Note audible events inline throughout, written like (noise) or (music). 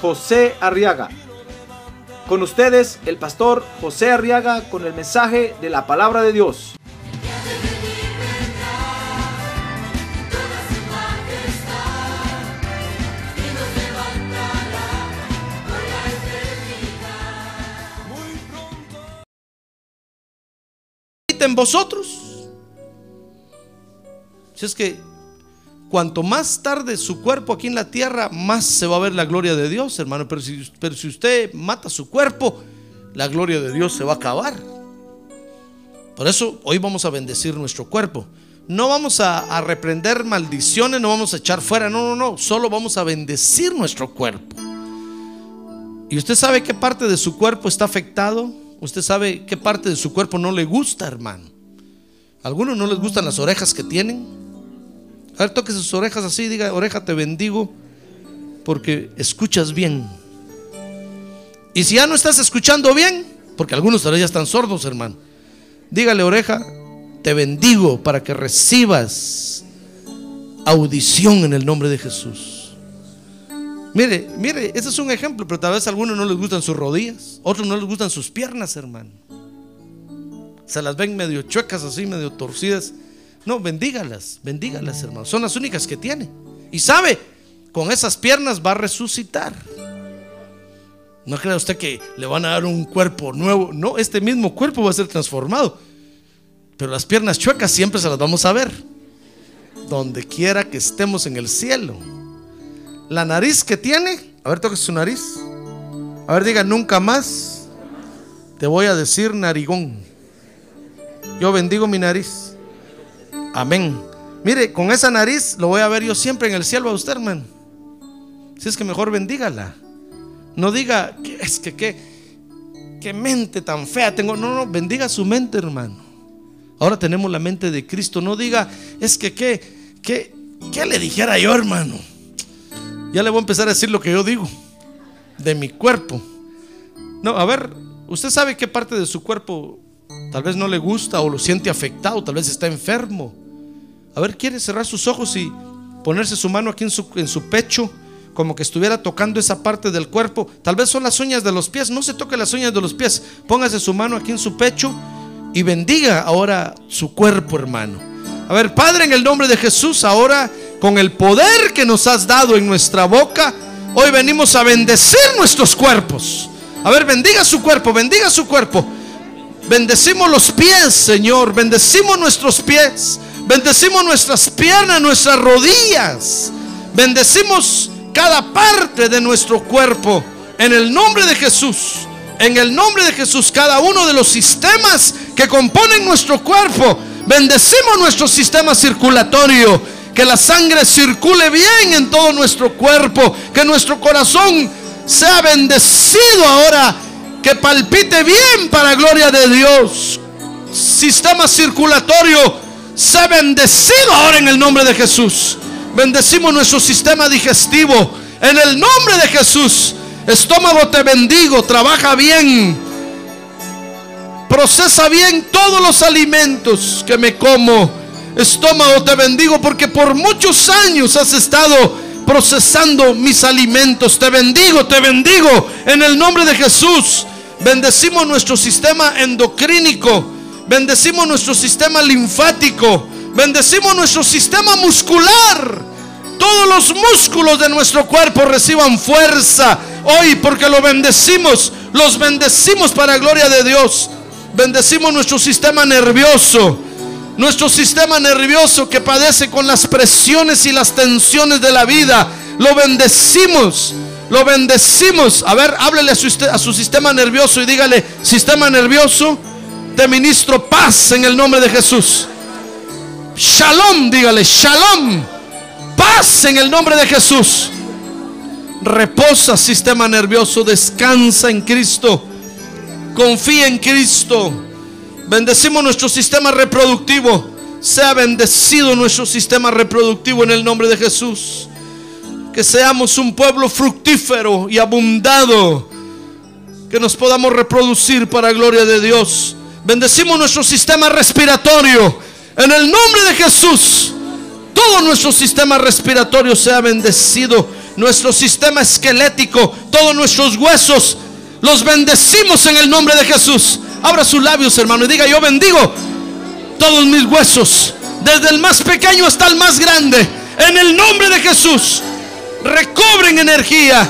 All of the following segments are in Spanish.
José Arriaga. Con ustedes, el pastor José Arriaga con el mensaje de la palabra de Dios. en vosotros. Si es que cuanto más tarde su cuerpo aquí en la tierra, más se va a ver la gloria de Dios, hermano. Pero si, usted mata su cuerpo, la gloria de Dios se va a acabar. Por eso hoy vamos a bendecir nuestro cuerpo. No vamos a, a reprender maldiciones, no vamos a echar fuera, no, no, no. Solo vamos a bendecir nuestro cuerpo. ¿Y usted sabe qué parte de su cuerpo está afectado? Usted sabe qué parte de su cuerpo no le gusta, hermano. A algunos no les gustan las orejas que tienen. A ver, toque sus orejas así, diga, oreja, te bendigo, porque escuchas bien. Y si ya no estás escuchando bien, porque algunos todavía están sordos, hermano, dígale, oreja, te bendigo para que recibas audición en el nombre de Jesús. Mire, mire, ese es un ejemplo, pero tal vez a algunos no les gustan sus rodillas, otros no les gustan sus piernas, hermano. Se las ven medio chuecas así, medio torcidas. No, bendígalas, bendígalas, hermano. Son las únicas que tiene. Y sabe, con esas piernas va a resucitar. No crea usted que le van a dar un cuerpo nuevo. No, este mismo cuerpo va a ser transformado. Pero las piernas chuecas siempre se las vamos a ver. Donde quiera que estemos en el cielo. La nariz que tiene, a ver, toque su nariz. A ver, diga, nunca más te voy a decir narigón. Yo bendigo mi nariz. Amén. Mire, con esa nariz lo voy a ver yo siempre en el cielo a usted, hermano. Si es que mejor bendígala. No diga, es que qué, qué mente tan fea tengo. No, no, bendiga su mente, hermano. Ahora tenemos la mente de Cristo. No diga, es que qué, qué, qué le dijera yo, hermano. Ya le voy a empezar a decir lo que yo digo de mi cuerpo. No, a ver, usted sabe qué parte de su cuerpo tal vez no le gusta o lo siente afectado, tal vez está enfermo. A ver, quiere cerrar sus ojos y ponerse su mano aquí en su, en su pecho, como que estuviera tocando esa parte del cuerpo. Tal vez son las uñas de los pies, no se toque las uñas de los pies. Póngase su mano aquí en su pecho y bendiga ahora su cuerpo, hermano. A ver, Padre, en el nombre de Jesús, ahora con el poder que nos has dado en nuestra boca, hoy venimos a bendecir nuestros cuerpos. A ver, bendiga su cuerpo, bendiga su cuerpo. Bendecimos los pies, Señor. Bendecimos nuestros pies. Bendecimos nuestras piernas, nuestras rodillas. Bendecimos cada parte de nuestro cuerpo. En el nombre de Jesús. En el nombre de Jesús, cada uno de los sistemas que componen nuestro cuerpo. Bendecimos nuestro sistema circulatorio que la sangre circule bien en todo nuestro cuerpo, que nuestro corazón sea bendecido ahora, que palpite bien para gloria de Dios. Sistema circulatorio, sea bendecido ahora en el nombre de Jesús. Bendecimos nuestro sistema digestivo en el nombre de Jesús. Estómago te bendigo, trabaja bien. Procesa bien todos los alimentos que me como estómago, te bendigo porque por muchos años has estado procesando mis alimentos. Te bendigo, te bendigo en el nombre de Jesús. Bendecimos nuestro sistema endocrínico. Bendecimos nuestro sistema linfático. Bendecimos nuestro sistema muscular. Todos los músculos de nuestro cuerpo reciban fuerza hoy porque lo bendecimos. Los bendecimos para gloria de Dios. Bendecimos nuestro sistema nervioso nuestro sistema nervioso que padece con las presiones y las tensiones de la vida. Lo bendecimos. Lo bendecimos. A ver, háblele a su, a su sistema nervioso y dígale, sistema nervioso, te ministro paz en el nombre de Jesús. Shalom, dígale, shalom. Paz en el nombre de Jesús. Reposa sistema nervioso, descansa en Cristo. Confía en Cristo. Bendecimos nuestro sistema reproductivo. Sea bendecido nuestro sistema reproductivo en el nombre de Jesús. Que seamos un pueblo fructífero y abundado. Que nos podamos reproducir para gloria de Dios. Bendecimos nuestro sistema respiratorio. En el nombre de Jesús. Todo nuestro sistema respiratorio sea bendecido. Nuestro sistema esquelético. Todos nuestros huesos. Los bendecimos en el nombre de Jesús. Abra sus labios, hermano, y diga, yo bendigo todos mis huesos. Desde el más pequeño hasta el más grande. En el nombre de Jesús. Recobren energía.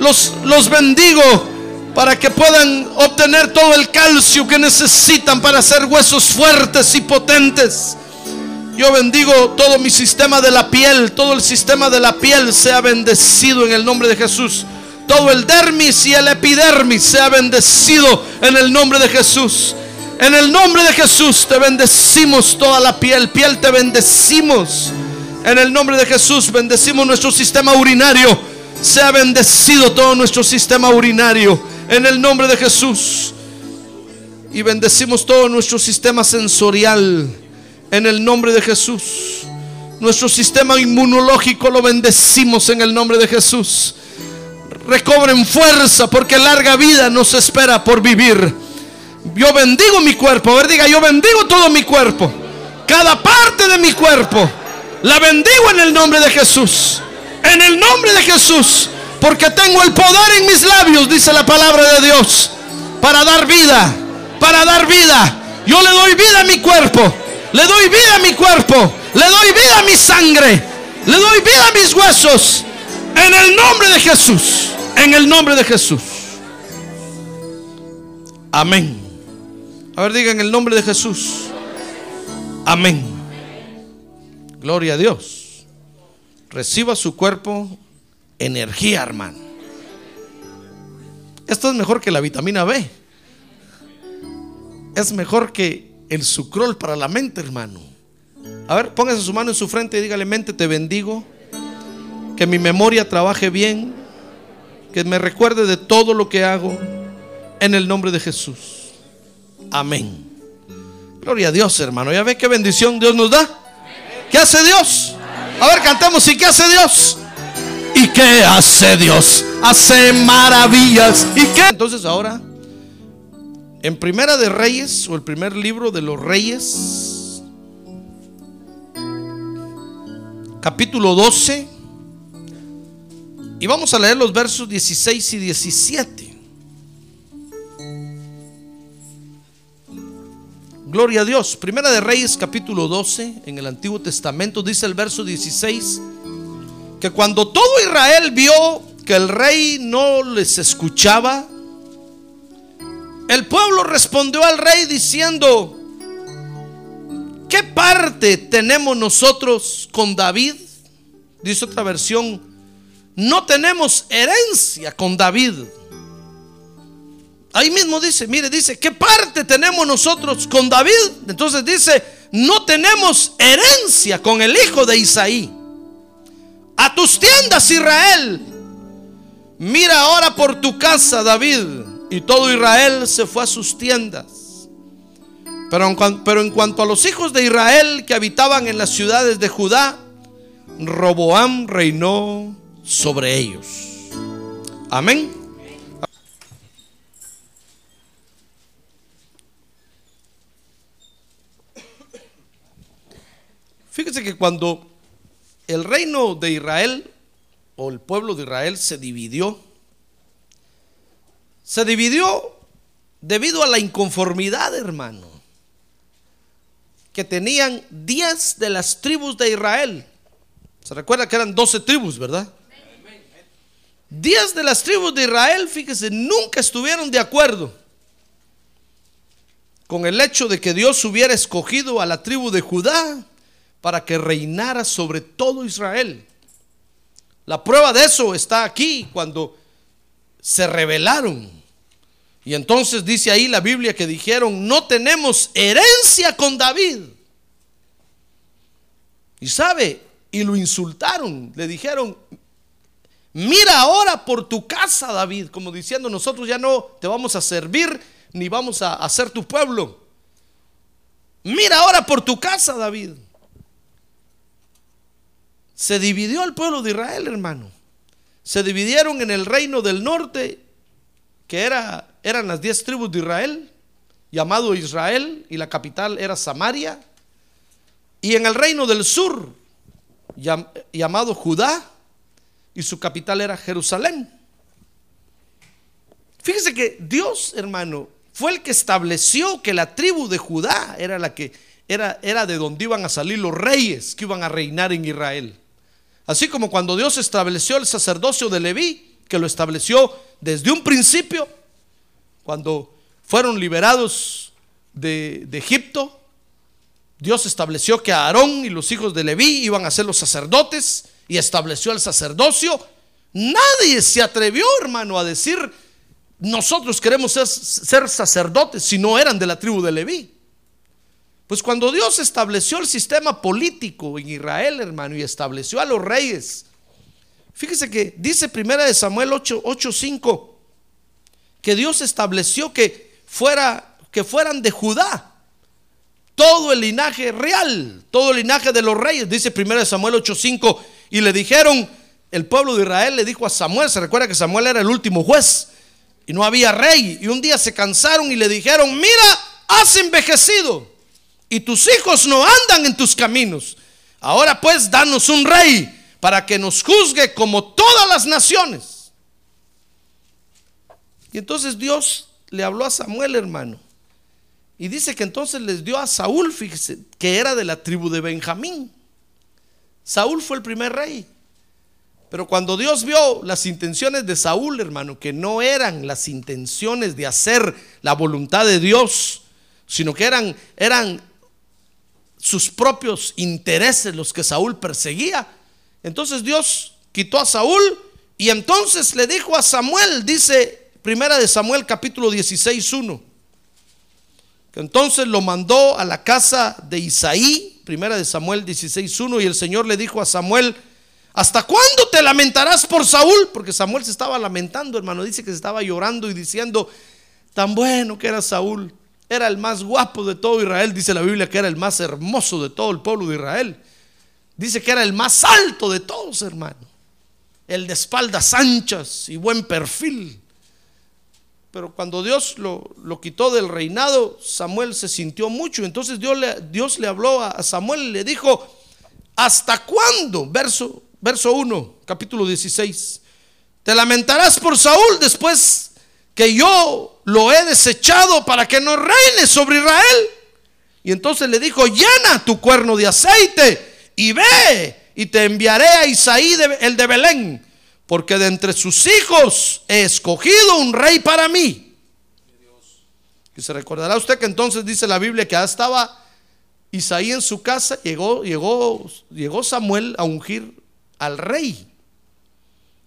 Los, los bendigo para que puedan obtener todo el calcio que necesitan para hacer huesos fuertes y potentes. Yo bendigo todo mi sistema de la piel, todo el sistema de la piel sea bendecido en el nombre de Jesús. Todo el dermis y el epidermis sea bendecido en el nombre de Jesús. En el nombre de Jesús te bendecimos toda la piel, piel te bendecimos. En el nombre de Jesús bendecimos nuestro sistema urinario. Sea bendecido todo nuestro sistema urinario. En el nombre de Jesús. Y bendecimos todo nuestro sistema sensorial. En el nombre de Jesús. Nuestro sistema inmunológico lo bendecimos en el nombre de Jesús. Recobren fuerza porque larga vida nos espera por vivir. Yo bendigo mi cuerpo. A ver, diga, yo bendigo todo mi cuerpo. Cada parte de mi cuerpo. La bendigo en el nombre de Jesús. En el nombre de Jesús. Porque tengo el poder en mis labios, dice la palabra de Dios. Para dar vida. Para dar vida. Yo le doy vida a mi cuerpo. Le doy vida a mi cuerpo. Le doy vida a mi sangre. Le doy vida a mis huesos. En el nombre de Jesús. En el nombre de Jesús. Amén. A ver, diga en el nombre de Jesús. Amén. Gloria a Dios. Reciba su cuerpo energía, hermano. Esto es mejor que la vitamina B. Es mejor que el sucrol para la mente, hermano. A ver, póngase su mano en su frente y dígale, mente, te bendigo. Que mi memoria trabaje bien. Que me recuerde de todo lo que hago. En el nombre de Jesús. Amén. Gloria a Dios, hermano. ¿Ya ve qué bendición Dios nos da? ¿Qué hace Dios? A ver, cantemos. ¿Y qué hace Dios? ¿Y qué hace Dios? Hace maravillas. ¿Y qué? Entonces ahora, en Primera de Reyes, o el primer libro de los Reyes, capítulo 12, y vamos a leer los versos 16 y 17. Gloria a Dios. Primera de Reyes capítulo 12 en el Antiguo Testamento dice el verso 16 que cuando todo Israel vio que el rey no les escuchaba, el pueblo respondió al rey diciendo, ¿qué parte tenemos nosotros con David? Dice otra versión, no tenemos herencia con David. Ahí mismo dice, mire, dice, ¿qué parte tenemos nosotros con David? Entonces dice, no tenemos herencia con el hijo de Isaí. A tus tiendas, Israel. Mira ahora por tu casa, David. Y todo Israel se fue a sus tiendas. Pero en, cuanto a los hijos de Israel que habitaban en las ciudades de Judá, Roboam reinó sobre ellos. Amén. Fíjese que cuando el reino de Israel o el pueblo de Israel se dividió, se dividió debido a la inconformidad, hermano, que tenían 10 de las tribus de Israel. Se recuerda que eran 12 tribus, ¿verdad? 10 de las tribus de Israel, fíjese, nunca estuvieron de acuerdo con el hecho de que Dios hubiera escogido a la tribu de Judá para que reinara sobre todo Israel. La prueba de eso está aquí cuando se rebelaron. Y entonces dice ahí la Biblia que dijeron, no tenemos herencia con David. Y sabe, y lo insultaron, le dijeron, Mira ahora por tu casa, David, como diciendo, nosotros ya no te vamos a servir ni vamos a hacer tu pueblo. Mira ahora por tu casa, David. Se dividió el pueblo de Israel, hermano. Se dividieron en el reino del norte, que era, eran las diez tribus de Israel, llamado Israel, y la capital era Samaria. Y en el reino del sur, llamado Judá, y su capital era Jerusalén. Fíjese que Dios, hermano, fue el que estableció que la tribu de Judá era la que era, era de donde iban a salir los reyes que iban a reinar en Israel. Así como cuando Dios estableció el sacerdocio de Leví, que lo estableció desde un principio, cuando fueron liberados de, Egipto, Dios estableció que Aarón y los hijos de Leví iban a ser los sacerdotes y estableció el sacerdocio, nadie se atrevió, hermano, a decir, nosotros queremos ser, sacerdotes si no eran de la tribu de Leví. Pues cuando Dios estableció el sistema político en Israel, hermano, y estableció a los reyes, fíjese que dice primera de Samuel 8:5 que Dios estableció que fuera que fueran de Judá todo el linaje real, todo el linaje de los reyes, dice primera de Samuel 8:5 y le dijeron, el pueblo de Israel le dijo a Samuel, se recuerda que Samuel era el último juez y no había rey. Y un día se cansaron y le dijeron, mira, has envejecido y tus hijos no andan en tus caminos. Ahora pues danos un rey para que nos juzgue como todas las naciones. Y entonces Dios le habló a Samuel, hermano. Y dice que entonces les dio a Saúl, fíjese, que era de la tribu de Benjamín. Saúl fue el primer rey. Pero cuando Dios vio las intenciones de Saúl, hermano, que no eran las intenciones de hacer la voluntad de Dios, sino que eran, eran sus propios intereses los que Saúl perseguía, entonces Dios quitó a Saúl y entonces le dijo a Samuel, dice primera de Samuel capítulo 16, 1, que entonces lo mandó a la casa de Isaí, Primera de Samuel 16.1 y el Señor le dijo a Samuel, ¿hasta cuándo te lamentarás por Saúl? Porque Samuel se estaba lamentando, hermano, dice que se estaba llorando y diciendo, tan bueno que era Saúl, era el más guapo de todo Israel, dice la Biblia que era el más hermoso de todo el pueblo de Israel. Dice que era el más alto de todos, hermano. El de espaldas anchas y buen perfil. Pero cuando Dios lo, quitó del reinado, Samuel se sintió mucho. Entonces Dios le, Dios le habló a Samuel y le dijo, ¿hasta cuándo? Verso, verso 1, capítulo 16. Te lamentarás por Saúl después que yo lo he desechado para que no reine sobre Israel. Y entonces le dijo, llena tu cuerno de aceite y ve y te enviaré a Isaí el de Belén porque de entre sus hijos he escogido un rey para mí. Y se recordará usted que entonces dice la Biblia que ya estaba Isaí en su casa, llegó, llegó, llegó Samuel a ungir al rey.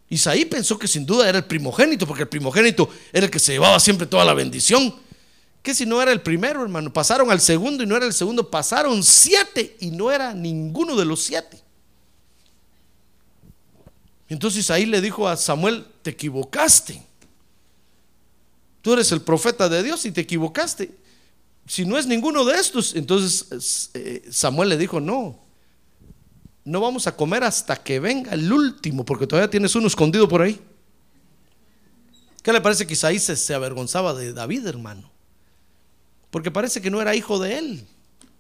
Isaí pensó que sin duda era el primogénito, porque el primogénito era el que se llevaba siempre toda la bendición. Que si no era el primero, hermano, pasaron al segundo y no era el segundo, pasaron siete y no era ninguno de los siete. Entonces ahí le dijo a Samuel, te equivocaste. Tú eres el profeta de Dios y te equivocaste. Si no es ninguno de estos, entonces eh, Samuel le dijo, no, no vamos a comer hasta que venga el último, porque todavía tienes uno escondido por ahí. ¿Qué le parece que Isaí se, avergonzaba de David, hermano? Porque parece que no era hijo de él.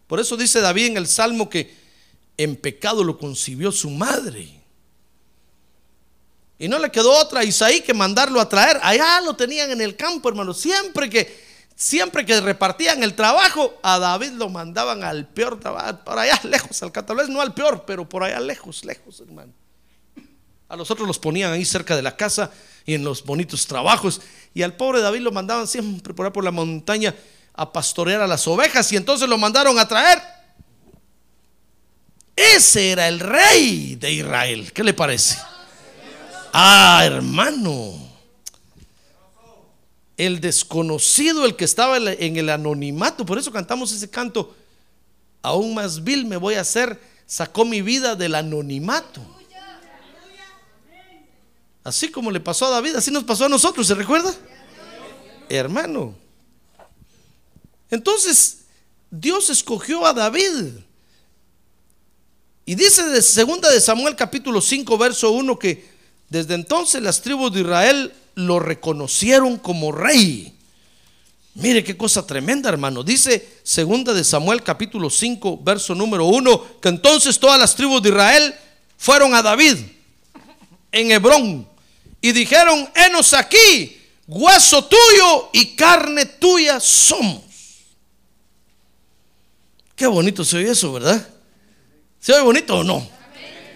Por eso dice David en el Salmo que en pecado lo concibió su madre. Y no le quedó otra a Isaí que mandarlo a traer. Allá lo tenían en el campo, hermano. Siempre que, siempre que repartían el trabajo, a David lo mandaban al peor trabajo, por allá lejos, al catalán, no al peor, pero por allá lejos, lejos, hermano. A los otros los ponían ahí cerca de la casa y en los bonitos trabajos. Y al pobre David lo mandaban siempre por ahí por la montaña a pastorear a las ovejas. Y entonces lo mandaron a traer. Ese era el rey de Israel. ¿Qué le parece? Ah, hermano. El desconocido, el que estaba en el anonimato, por eso cantamos ese canto. Aún más vil me voy a hacer, sacó mi vida del anonimato. Así como le pasó a David, así nos pasó a nosotros, ¿se recuerda? Hermano. Entonces, Dios escogió a David. Y dice de segunda de Samuel capítulo 5 verso 1 que desde entonces las tribus de Israel lo reconocieron como rey. Mire qué cosa tremenda, hermano. Dice segunda de Samuel capítulo 5 verso número 1 que entonces todas las tribus de Israel fueron a David en Hebrón y dijeron, "Enos aquí, hueso tuyo y carne tuya somos." Qué bonito se oye eso, ¿verdad? ¿Se oye bonito o no?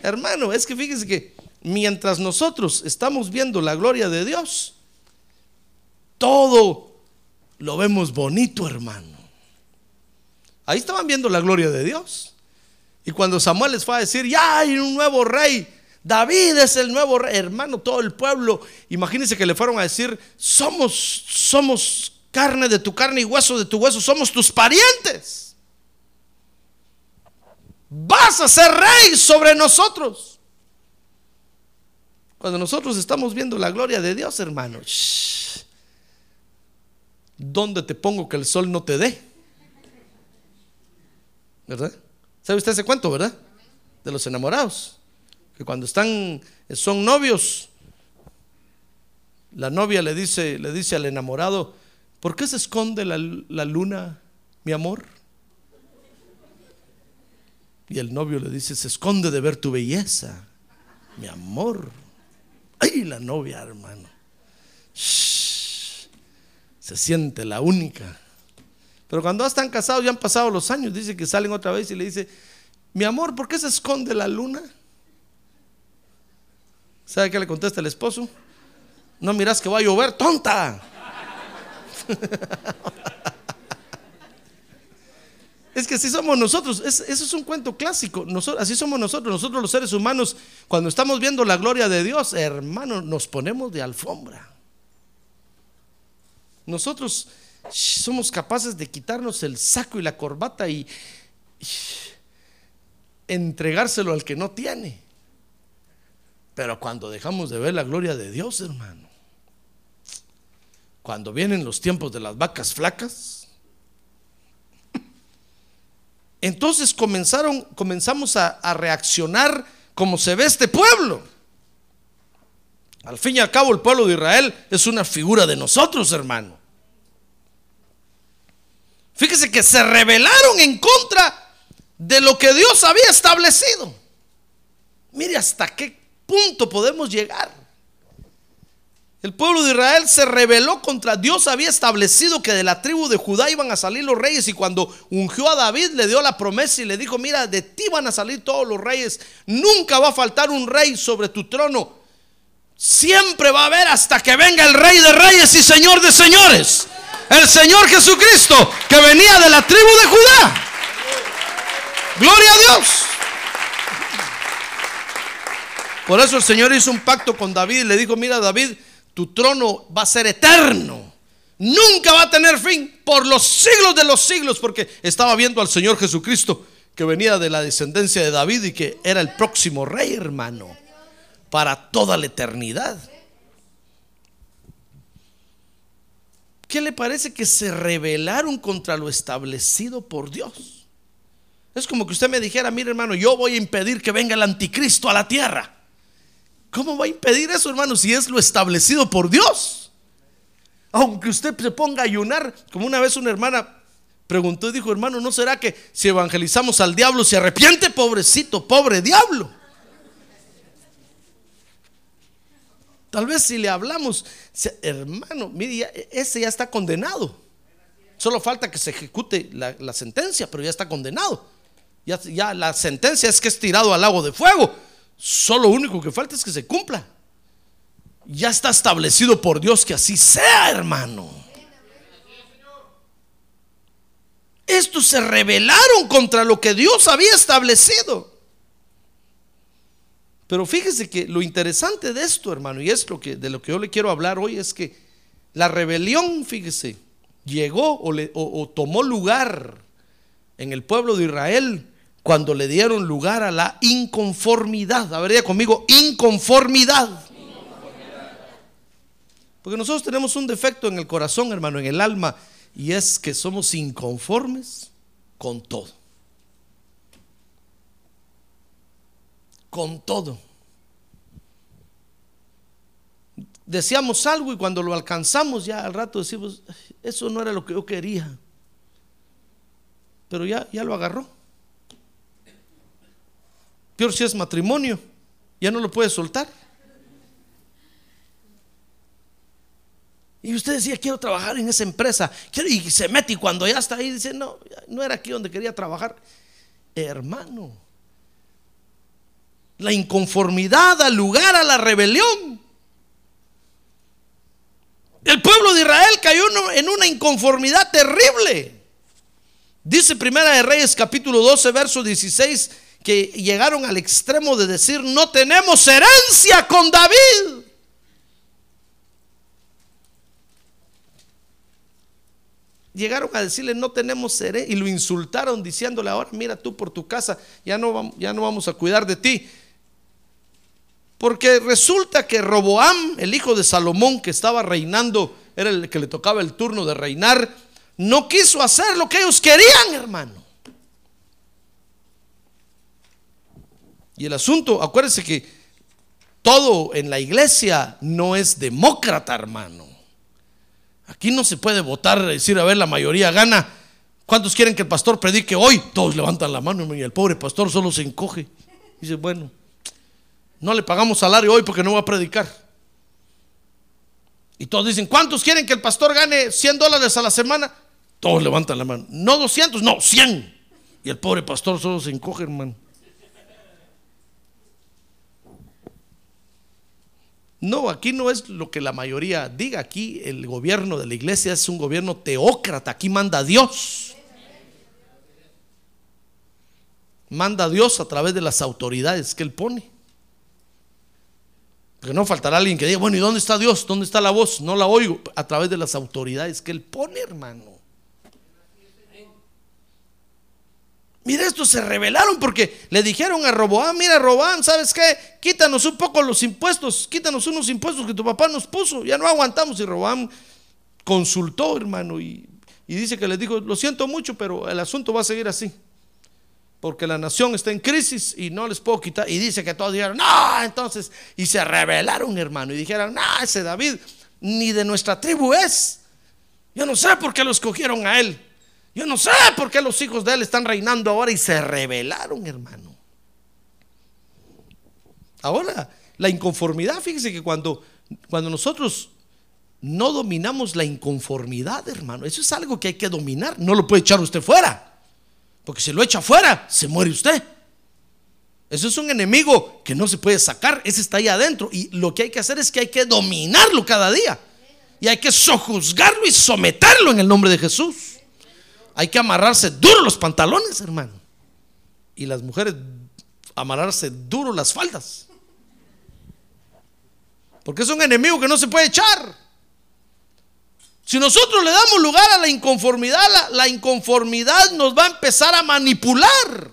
Hermano, es que fíjese que mientras nosotros estamos viendo la gloria de Dios, todo lo vemos bonito, hermano. Ahí estaban viendo la gloria de Dios. Y cuando Samuel les fue a decir, ya hay un nuevo rey, David es el nuevo rey, hermano, todo el pueblo, imagínense que le fueron a decir, somos, somos carne de tu carne y hueso de tu hueso, somos tus parientes vas a ser rey sobre nosotros. Cuando nosotros estamos viendo la gloria de Dios, hermano, ¿dónde te pongo que el sol no te dé? ¿Verdad? ¿Sabe usted ese cuento, verdad? De los enamorados. Que cuando están, son novios, la novia le dice, le dice al enamorado, ¿por qué se esconde la, la luna, mi amor? Y el novio le dice, se esconde de ver tu belleza, mi amor. Ay, la novia, hermano. se siente la única. Pero cuando están casados, ya han pasado los años, dice que salen otra vez y le dice, mi amor, ¿por qué se esconde la luna? ¿Sabe qué le contesta el esposo? No miras que va a llover, tonta. (laughs) Es que así somos nosotros, eso es un cuento clásico, así somos nosotros, nosotros los seres humanos, cuando estamos viendo la gloria de Dios, hermano, nos ponemos de alfombra. Nosotros somos capaces de quitarnos el saco y la corbata y, y entregárselo al que no tiene. Pero cuando dejamos de ver la gloria de Dios, hermano, cuando vienen los tiempos de las vacas flacas, entonces comenzaron, comenzamos a, a reaccionar como se ve este pueblo. Al fin y al cabo, el pueblo de Israel es una figura de nosotros, hermano. Fíjese que se rebelaron en contra de lo que Dios había establecido. Mire hasta qué punto podemos llegar. El pueblo de Israel se rebeló contra Dios, había establecido que de la tribu de Judá iban a salir los reyes y cuando ungió a David le dio la promesa y le dijo, mira, de ti van a salir todos los reyes, nunca va a faltar un rey sobre tu trono, siempre va a haber hasta que venga el rey de reyes y señor de señores, el Señor Jesucristo que venía de la tribu de Judá. Gloria a Dios. Por eso el Señor hizo un pacto con David y le dijo, mira David, tu trono va a ser eterno. Nunca va a tener fin por los siglos de los siglos, porque estaba viendo al Señor Jesucristo que venía de la descendencia de David y que era el próximo rey, hermano, para toda la eternidad. ¿Qué le parece que se rebelaron contra lo establecido por Dios? Es como que usted me dijera, mire hermano, yo voy a impedir que venga el anticristo a la tierra. ¿Cómo va a impedir eso, hermano, si es lo establecido por Dios? Aunque usted se ponga a ayunar, como una vez una hermana preguntó y dijo, hermano, ¿no será que si evangelizamos al diablo se arrepiente? Pobrecito, pobre diablo. Tal vez si le hablamos, hermano, mire, ese ya está condenado. Solo falta que se ejecute la, sentencia, pero ya está condenado. Ya, ya la sentencia es que es tirado al lago de fuego. Solo lo único que falta es que se cumpla. Ya está establecido por Dios que así sea, hermano. Estos se rebelaron contra lo que Dios había establecido. Pero fíjese que lo interesante de esto, hermano, y es lo que de lo que yo le quiero hablar hoy es que la rebelión, fíjese, llegó o, o tomó lugar en el pueblo de Israel cuando le dieron lugar a la inconformidad. A ver, conmigo, inconformidad. Porque nosotros tenemos un defecto en el corazón, hermano, en el alma, y es que somos inconformes con todo. Con todo. Deseamos algo y cuando lo alcanzamos ya al rato decimos, eso no era lo que yo quería. Pero ya, ya lo agarró. Peor si es matrimonio, ya no lo puede soltar. Y usted decía, quiero trabajar en esa empresa. Y se mete y cuando ya está ahí dice, no, no era aquí donde quería trabajar. Hermano, la inconformidad da lugar a la rebelión. El pueblo de Israel cayó en una inconformidad terrible. Dice Primera de Reyes capítulo 12, verso 16, que llegaron al extremo de decir, no tenemos herencia con David. Llegaron a decirle, no tenemos herencia, y lo insultaron diciéndole, ahora mira tú por tu casa, ya no, ya no vamos a cuidar de ti. Porque resulta que Roboam, el hijo de Salomón, que estaba reinando, era el que le tocaba el turno de reinar, no quiso hacer lo que ellos querían, hermano. Y el asunto, acuérdense que todo en la iglesia no es demócrata, hermano. Aquí no se puede votar, decir, a ver, la mayoría gana. ¿Cuántos quieren que el pastor predique hoy? Todos levantan la mano y el pobre pastor solo se encoge. Dice, bueno, no le pagamos salario hoy porque no va a predicar. Y todos dicen, ¿cuántos quieren que el pastor gane 100 dólares a la semana? Todos levantan la mano. No 200, no, 100. Y el pobre pastor solo se encoge, hermano. No, aquí no es lo que la mayoría diga. Aquí el gobierno de la iglesia es un gobierno teócrata. Aquí manda Dios. Manda Dios a través de las autoridades que Él pone. Porque no faltará alguien que diga, bueno, ¿y dónde está Dios? ¿Dónde está la voz? No la oigo a través de las autoridades que Él pone, hermano. Mira, estos se rebelaron porque le dijeron a Roboán, mira Roboán, ¿sabes qué? Quítanos un poco los impuestos, quítanos unos impuestos que tu papá nos puso, ya no aguantamos. Y Roboán consultó, hermano, y, y dice que le dijo, lo siento mucho, pero el asunto va a seguir así porque la nación está en crisis y no les puedo quitar. Y dice que todos dijeron, no, entonces, y se rebelaron, hermano, y dijeron, no, ese David ni de nuestra tribu es. Yo no sé por qué lo escogieron a él. Yo no sé por qué los hijos de él están reinando ahora y se rebelaron, hermano. Ahora, la inconformidad, fíjese que cuando, cuando nosotros no dominamos la inconformidad, hermano, eso es algo que hay que dominar, no lo puede echar usted fuera. Porque si lo echa afuera, se muere usted. Eso es un enemigo que no se puede sacar, ese está ahí adentro. Y lo que hay que hacer es que hay que dominarlo cada día. Y hay que sojuzgarlo y someterlo en el nombre de Jesús. Hay que amarrarse duro los pantalones, hermano. Y las mujeres amarrarse duro las faldas. Porque es un enemigo que no se puede echar. Si nosotros le damos lugar a la inconformidad, la, inconformidad nos va a empezar a manipular.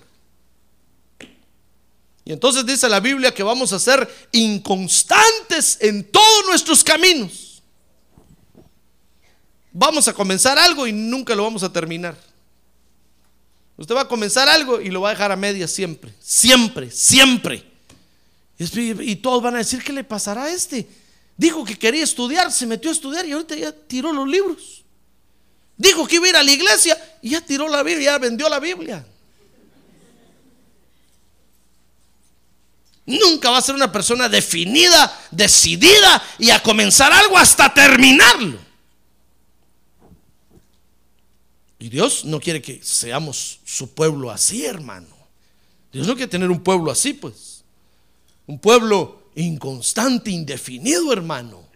Y entonces dice la Biblia que vamos a ser inconstantes en todos nuestros caminos. Vamos a comenzar algo y nunca lo vamos a terminar. Usted va a comenzar algo y lo va a dejar a medias siempre, siempre, siempre. Y todos van a decir, ¿qué le pasará a este? Dijo que quería estudiar, se metió a estudiar y ahorita ya tiró los libros. Dijo que iba a ir a la iglesia y ya tiró la Biblia, ya vendió la Biblia. Nunca va a ser una persona definida, decidida y a comenzar algo hasta terminarlo. Y Dios no quiere que seamos su pueblo así, hermano. Dios no quiere tener un pueblo así, pues. Un pueblo inconstante, indefinido, hermano,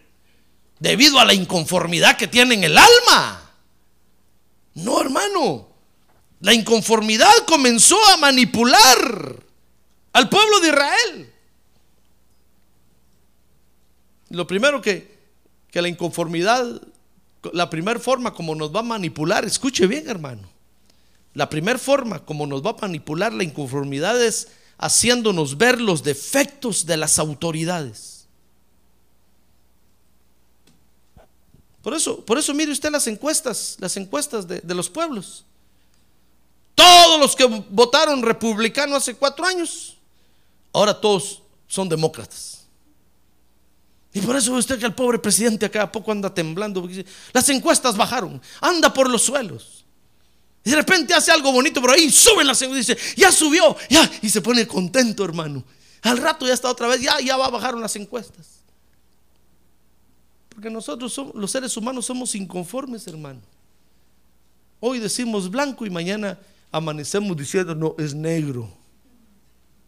debido a la inconformidad que tiene en el alma. No, hermano, la inconformidad comenzó a manipular al pueblo de Israel. Lo primero que, que la inconformidad, la primera forma como nos va a manipular, escuche bien, hermano, la primera forma como nos va a manipular la inconformidad es haciéndonos ver los defectos de las autoridades. Por eso, por eso mire usted las encuestas, las encuestas de, de los pueblos. Todos los que votaron republicano hace cuatro años, ahora todos son demócratas. Y por eso usted que el pobre presidente acá a poco anda temblando. porque dice, Las encuestas bajaron, anda por los suelos. Y de repente hace algo bonito por ahí, suben las encuestas dice, ya subió, ya. Y se pone contento, hermano. Al rato ya está otra vez, ya, ya va, bajaron las encuestas. Porque nosotros somos, los seres humanos somos inconformes, hermano. Hoy decimos blanco y mañana amanecemos diciendo, no, es negro.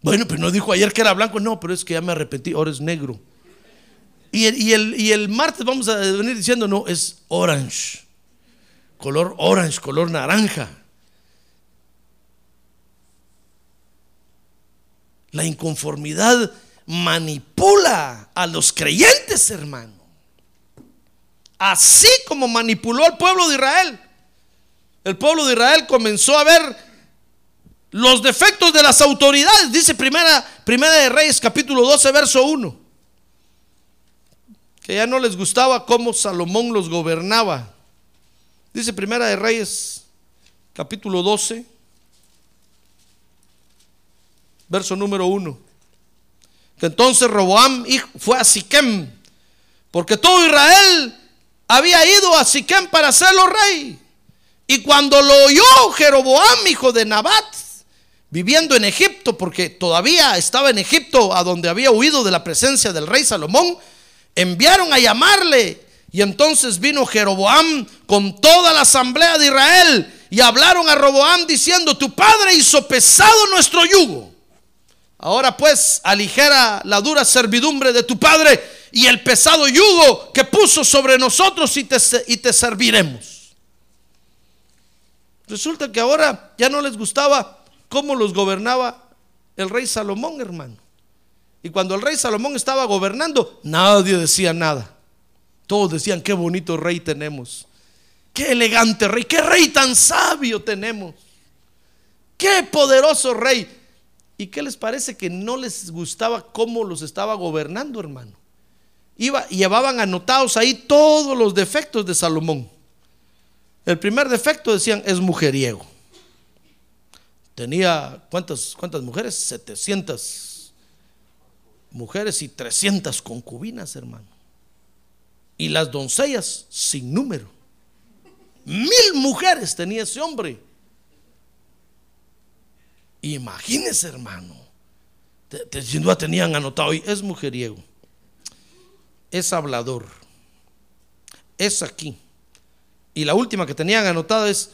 Bueno, pero no dijo ayer que era blanco, no, pero es que ya me arrepentí, ahora es negro. Y el, y el, martes vamos a venir diciendo, no, es orange. Color orange, color naranja. La inconformidad manipula a los creyentes, hermano. Así como manipuló al pueblo de Israel. El pueblo de Israel comenzó a ver los defectos de las autoridades. Dice primera, primera de Reyes capítulo 12, verso 1. Que ya no les gustaba cómo Salomón los gobernaba. Dice primera de Reyes capítulo 12, verso número 1. Que entonces Roboam fue a Siquem, porque todo Israel había ido a Siquem para hacerlo rey. Y cuando lo oyó Jeroboam, hijo de Nabat, viviendo en Egipto, porque todavía estaba en Egipto, a donde había huido de la presencia del rey Salomón, enviaron a llamarle. Y entonces vino Jeroboam con toda la asamblea de Israel y hablaron a Roboam diciendo, tu padre hizo pesado nuestro yugo. Ahora pues aligera la dura servidumbre de tu padre y el pesado yugo que puso sobre nosotros y te, y te serviremos. Resulta que ahora ya no les gustaba cómo los gobernaba el rey Salomón, hermano. Y cuando el rey Salomón estaba gobernando, nadie decía nada. Todos decían, qué bonito rey tenemos. Qué elegante rey, qué rey tan sabio tenemos. Qué poderoso rey. ¿Y qué les parece que no les gustaba cómo los estaba gobernando, hermano? Iba, llevaban anotados ahí todos los defectos de Salomón. El primer defecto decían es mujeriego. Tenía ¿cuántas, cuántas mujeres? 700 mujeres y 300 concubinas, hermano. Y las doncellas sin número. Mil mujeres tenía ese hombre. Imagínese, hermano. Sin duda tenían anotado ahí, es mujeriego, es hablador, es aquí. Y la última que tenían anotada es,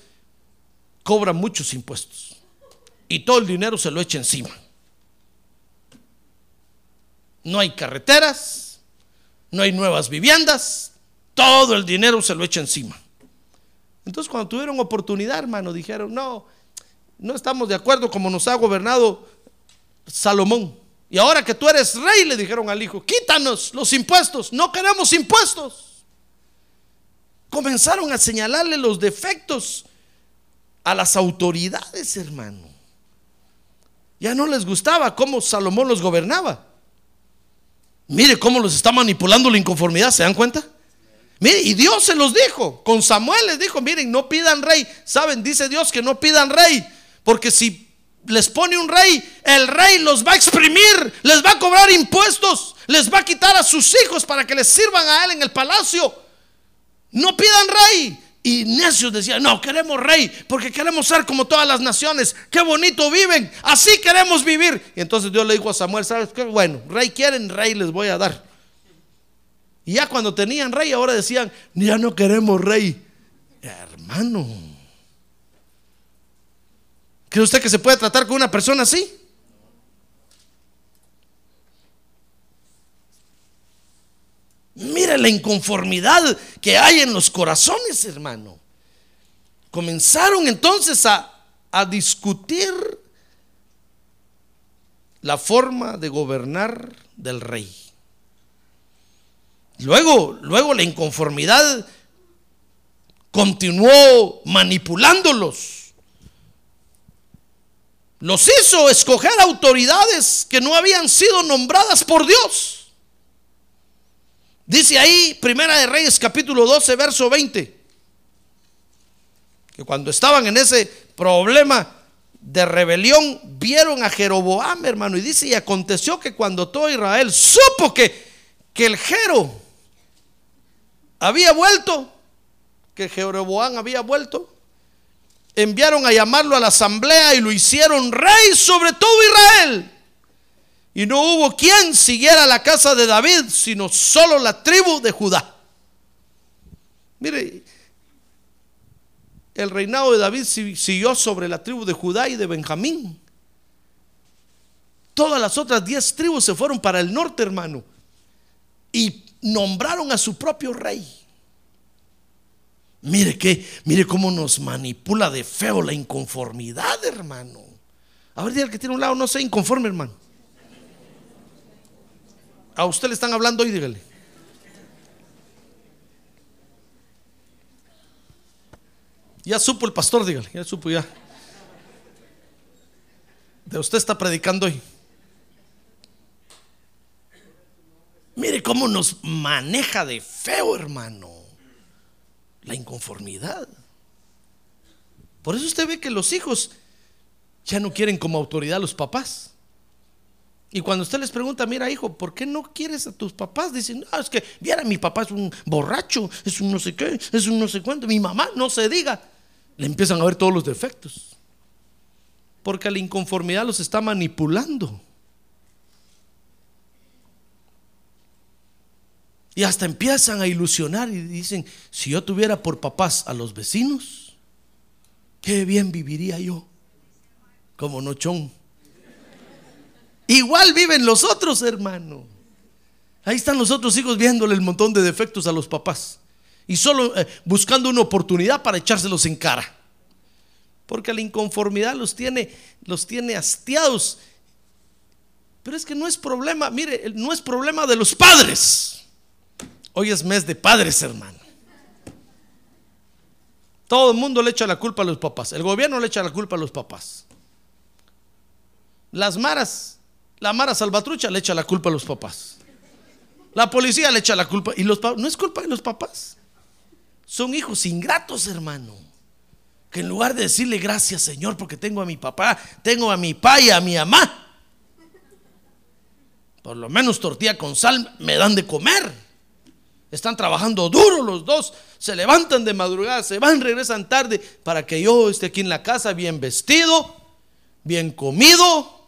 cobra muchos impuestos. Y todo el dinero se lo echa encima. No hay carreteras, no hay nuevas viviendas, todo el dinero se lo echa encima. Entonces cuando tuvieron oportunidad, hermano, dijeron, no, no estamos de acuerdo como nos ha gobernado Salomón. Y ahora que tú eres rey, le dijeron al hijo, quítanos los impuestos, no queremos impuestos. Comenzaron a señalarle los defectos a las autoridades, hermano. Ya no les gustaba cómo Salomón los gobernaba. Mire cómo los está manipulando la inconformidad, ¿se dan cuenta? Mire, y Dios se los dijo, con Samuel les dijo, miren, no pidan rey. Saben, dice Dios que no pidan rey, porque si les pone un rey, el rey los va a exprimir, les va a cobrar impuestos, les va a quitar a sus hijos para que les sirvan a él en el palacio. No pidan rey. Y necios decían, no, queremos rey, porque queremos ser como todas las naciones. Qué bonito viven, así queremos vivir. Y entonces Dios le dijo a Samuel, ¿sabes qué? Bueno, rey quieren, rey les voy a dar. Y ya cuando tenían rey, ahora decían, ya no queremos rey. Hermano, ¿cree usted que se puede tratar con una persona así? Mira la inconformidad que hay en los corazones, hermano. Comenzaron entonces a, a discutir la forma de gobernar del rey. Luego, luego la inconformidad continuó manipulándolos. Los hizo escoger autoridades que no habían sido nombradas por Dios. Dice ahí, Primera de Reyes, capítulo 12, verso 20, que cuando estaban en ese problema de rebelión, vieron a Jeroboam, hermano, y dice, y aconteció que cuando todo Israel supo que, que el Jero había vuelto, que Jeroboam había vuelto, enviaron a llamarlo a la asamblea y lo hicieron rey sobre todo Israel. Y no hubo quien siguiera la casa de David, sino solo la tribu de Judá. Mire, el reinado de David siguió sobre la tribu de Judá y de Benjamín. Todas las otras diez tribus se fueron para el norte, hermano, y nombraron a su propio rey. Mire que, mire cómo nos manipula de feo la inconformidad, hermano. A ver, diga el que tiene un lado, no sea inconforme, hermano. A usted le están hablando hoy, dígale. Ya supo el pastor, dígale, ya supo ya. De usted está predicando hoy. Mire cómo nos maneja de feo, hermano. La inconformidad. Por eso usted ve que los hijos ya no quieren como autoridad a los papás. Y cuando usted les pregunta, mira hijo, ¿por qué no quieres a tus papás? Dicen, no, es que, viera, mi papá es un borracho, es un no sé qué, es un no sé cuánto, mi mamá no se diga. Le empiezan a ver todos los defectos. Porque la inconformidad los está manipulando. Y hasta empiezan a ilusionar y dicen, si yo tuviera por papás a los vecinos, qué bien viviría yo, como nochón. Igual viven los otros, hermano. Ahí están los otros hijos viéndole el montón de defectos a los papás. Y solo eh, buscando una oportunidad para echárselos en cara. Porque la inconformidad los tiene, los tiene hastiados. Pero es que no es problema, mire, no es problema de los padres. Hoy es mes de padres, hermano. Todo el mundo le echa la culpa a los papás. El gobierno le echa la culpa a los papás. Las maras la Mara Salvatrucha le echa la culpa a los papás. La policía le echa la culpa. Y los no es culpa de los papás. Son hijos ingratos, hermano. Que en lugar de decirle gracias, Señor, porque tengo a mi papá, tengo a mi pa y a mi mamá. Por lo menos tortilla con sal me dan de comer. Están trabajando duro los dos. Se levantan de madrugada, se van, regresan tarde para que yo esté aquí en la casa bien vestido, bien comido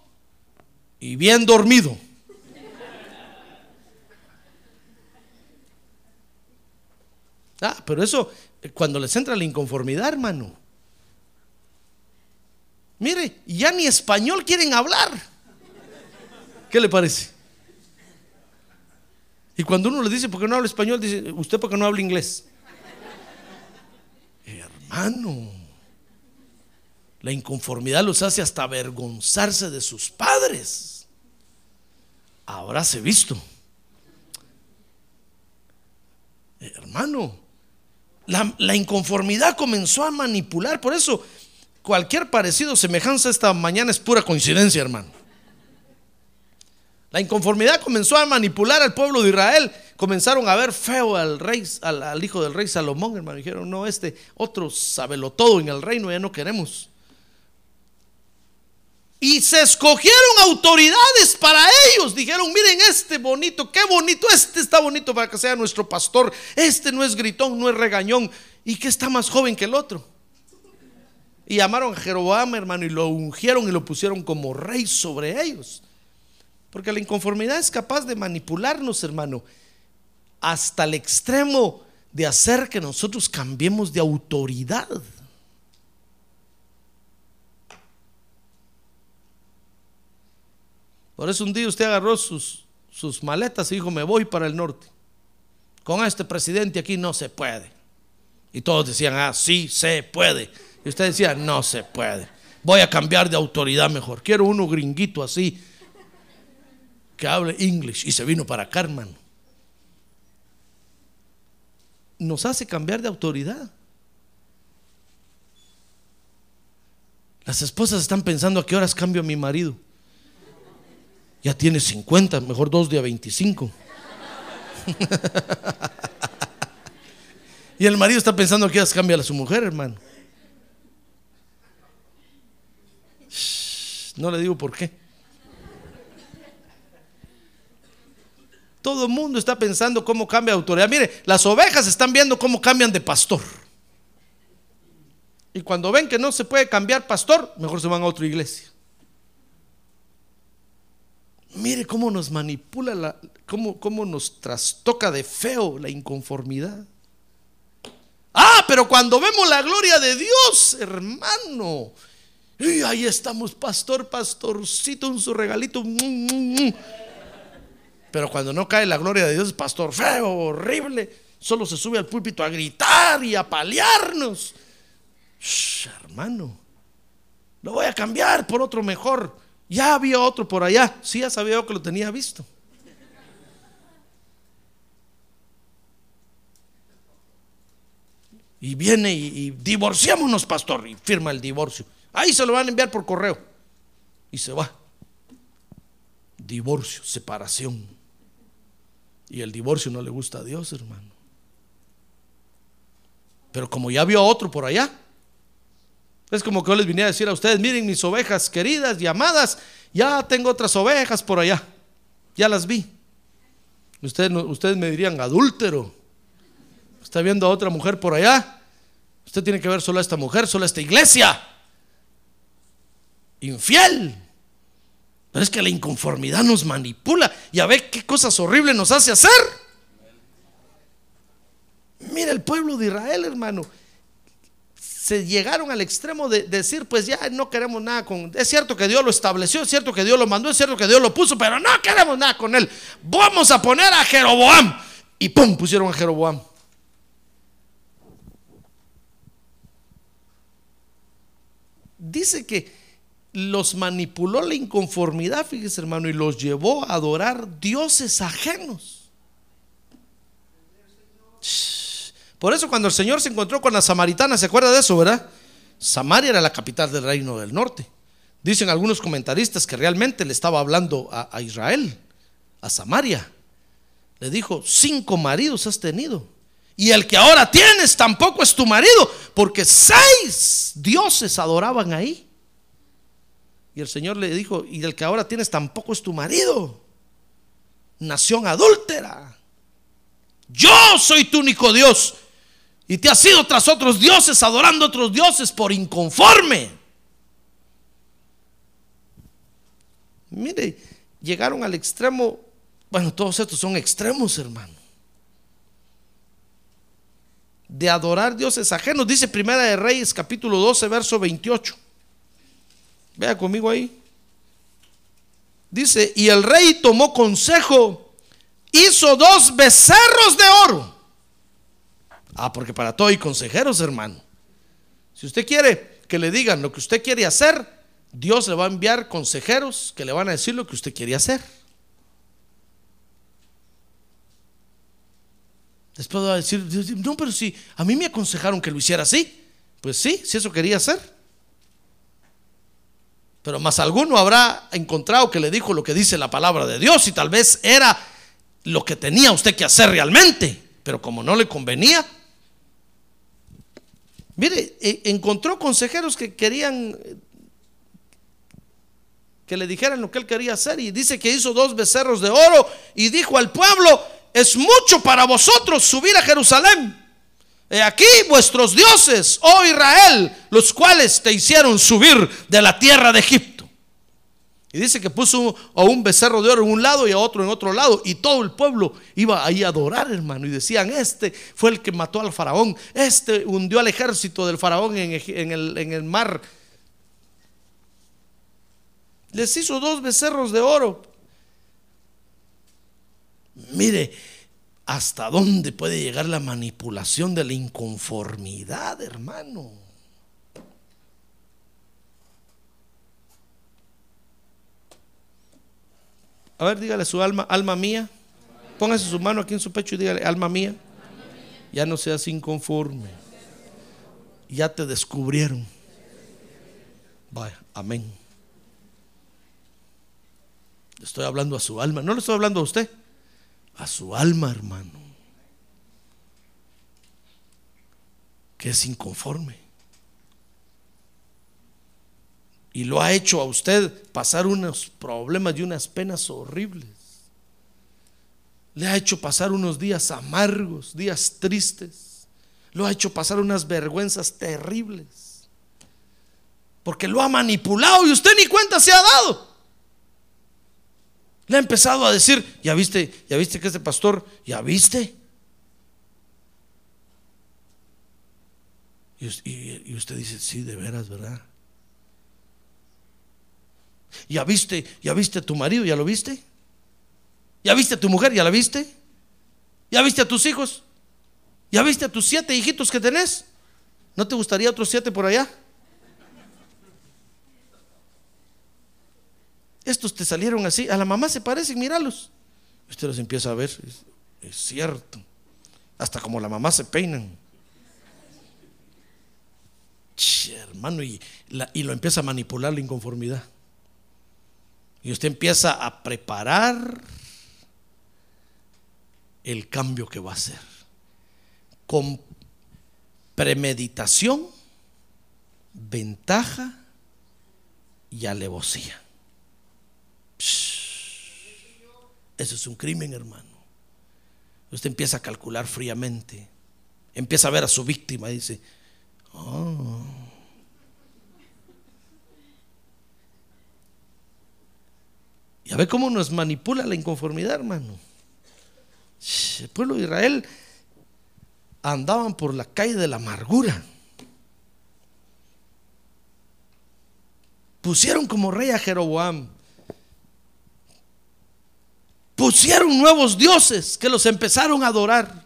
y bien dormido. Ah, pero eso, eh, cuando les entra la inconformidad, hermano. Mire, ya ni español quieren hablar. ¿Qué le parece? Y cuando uno le dice, ¿por qué no habla español? Dice, ¿usted por qué no habla inglés? Hermano, la inconformidad los hace hasta avergonzarse de sus padres habráse visto. Hermano, la, inconformidad comenzó a manipular, por eso cualquier parecido, semejanza esta mañana es pura coincidencia, hermano. La inconformidad comenzó a manipular al pueblo de Israel. Comenzaron a ver feo al rey, al, al hijo del rey Salomón, hermano. Dijeron, no, este otro sabelo todo en el reino, ya no queremos. Y se escogieron autoridades para ellos. Dijeron, miren este bonito, qué bonito, este está bonito para que sea nuestro pastor. Este no es gritón, no es regañón. ¿Y que está más joven que el otro? Y llamaron a Jeroboam, hermano, y lo ungieron y lo pusieron como rey sobre ellos. Porque la inconformidad es capaz de manipularnos, hermano, hasta el extremo de hacer que nosotros cambiemos de autoridad. Por eso un día usted agarró sus, sus maletas y dijo, me voy para el norte. Con este presidente aquí no se puede. Y todos decían, ah, sí se puede. Y usted decía, no se puede. Voy a cambiar de autoridad mejor. Quiero uno gringuito así, que hable inglés. Y se vino para acá, hermano. Nos hace cambiar de autoridad. Las esposas están pensando a qué horas cambio a mi marido. Ya tiene 50, mejor dos de a 25. (laughs) y el marido está pensando que ya se cambia a su mujer, hermano. No le digo por qué. Todo el mundo está pensando cómo cambia autoridad. Mire, las ovejas están viendo cómo cambian de pastor. Y cuando ven que no se puede cambiar pastor, mejor se van a otra iglesia. Mire cómo nos manipula, la, cómo, cómo nos trastoca de feo la inconformidad. Ah, pero cuando vemos la gloria de Dios, hermano, y ahí estamos, pastor, pastorcito, en su regalito. mm, mm, mm. Pero cuando no cae la gloria de Dios, pastor feo, horrible, solo se sube al púlpito a gritar y a paliarnos. Hermano, lo voy a cambiar por otro mejor. Ya había otro por allá. Sí, ya sabía yo que lo tenía visto. Y viene y, y divorciémonos, pastor, y firma el divorcio. Ahí se lo van a enviar por correo. Y se va. Divorcio, separación. Y el divorcio no le gusta a Dios, hermano. Pero como ya vio a otro por allá, es como que yo les vine a decir a ustedes, miren mis ovejas queridas y amadas, ya tengo otras ovejas por allá, ya las vi. Ustedes, ustedes me dirían, adúltero, está viendo a otra mujer por allá, usted tiene que ver solo a esta mujer, solo a esta iglesia, infiel. Pero es que la inconformidad nos manipula y a ver qué cosas horribles nos hace hacer. Mira el pueblo de Israel, hermano se llegaron al extremo de decir, pues ya no queremos nada con... Es cierto que Dios lo estableció, es cierto que Dios lo mandó, es cierto que Dios lo puso, pero no queremos nada con él. Vamos a poner a Jeroboam. Y ¡pum! pusieron a Jeroboam. Dice que los manipuló la inconformidad, fíjese hermano, y los llevó a adorar dioses ajenos. Por eso cuando el Señor se encontró con la samaritana, ¿se acuerda de eso, verdad? Samaria era la capital del reino del norte. Dicen algunos comentaristas que realmente le estaba hablando a, Israel, a Samaria. Le dijo, cinco maridos has tenido. Y el que ahora tienes tampoco es tu marido, porque seis dioses adoraban ahí. Y el Señor le dijo, y el que ahora tienes tampoco es tu marido. Nación adúltera. Yo soy tu único Dios. Y te has ido tras otros dioses, adorando otros dioses por inconforme. Mire, llegaron al extremo. Bueno, todos estos son extremos, hermano. De adorar dioses ajenos. Dice Primera de Reyes, capítulo 12, verso 28. Vea conmigo ahí. Dice, y el rey tomó consejo, hizo dos becerros de oro. Ah, porque para todo hay consejeros, hermano. Si usted quiere que le digan lo que usted quiere hacer, Dios le va a enviar consejeros que le van a decir lo que usted quiere hacer. Después va a decir, no, pero si a mí me aconsejaron que lo hiciera así. Pues sí, si eso quería hacer. Pero más alguno habrá encontrado que le dijo lo que dice la palabra de Dios y tal vez era lo que tenía usted que hacer realmente. Pero como no le convenía, mire, e- encontró consejeros que querían eh, que le dijeran lo que él quería hacer y dice que hizo dos becerros de oro y dijo al pueblo, es mucho para vosotros subir a Jerusalén. He aquí vuestros dioses, oh Israel, los cuales te hicieron subir de la tierra de Egipto. Y dice que puso a un becerro de oro en un lado y a otro en otro lado. Y todo el pueblo iba ahí a adorar, hermano. Y decían, este fue el que mató al faraón. Este hundió al ejército del faraón en, en el mar. Les hizo dos becerros de oro. Mire, hasta dónde puede llegar la manipulación de la inconformidad, hermano. A ver, dígale su alma, alma mía. Póngase su mano aquí en su pecho y dígale, alma mía. Ya no seas inconforme. Ya te descubrieron. Vaya, amén. Estoy hablando a su alma. No le estoy hablando a usted. a su alma, hermano, que es inconforme. Y lo ha hecho a usted pasar unos problemas y unas penas horribles. Le ha hecho pasar unos días amargos, días tristes. Lo ha hecho pasar unas vergüenzas terribles. Porque lo ha manipulado y usted ni cuenta se ha dado. Le ha empezado a decir, ya viste, ya viste que este pastor, ya viste. Y, usted dice, sí, de veras, ¿verdad? ¿Ya viste, ya viste a tu marido, ya lo viste? ¿Ya viste a tu mujer, ya la viste? ¿Ya viste a tus hijos? ¿Ya viste a tus siete hijitos que tenés? ¿No te gustaría otros siete por allá? Estos te salieron así, a la mamá se parecen, míralos. Usted los empieza a ver, es, cierto. Hasta como la mamá se peinan. hermano, y, y lo empieza a manipular la inconformidad. Y usted empieza a preparar el cambio que va a hacer. Con premeditación, ventaja y alevosía. Eso es un crimen, hermano. Usted empieza a calcular fríamente. Empieza a ver a su víctima y dice, oh. Ya ve cómo nos manipula la inconformidad, hermano. El pueblo de Israel andaban por la calle de la amargura. Pusieron como rey a Jeroboam. Pusieron nuevos dioses que los empezaron a adorar.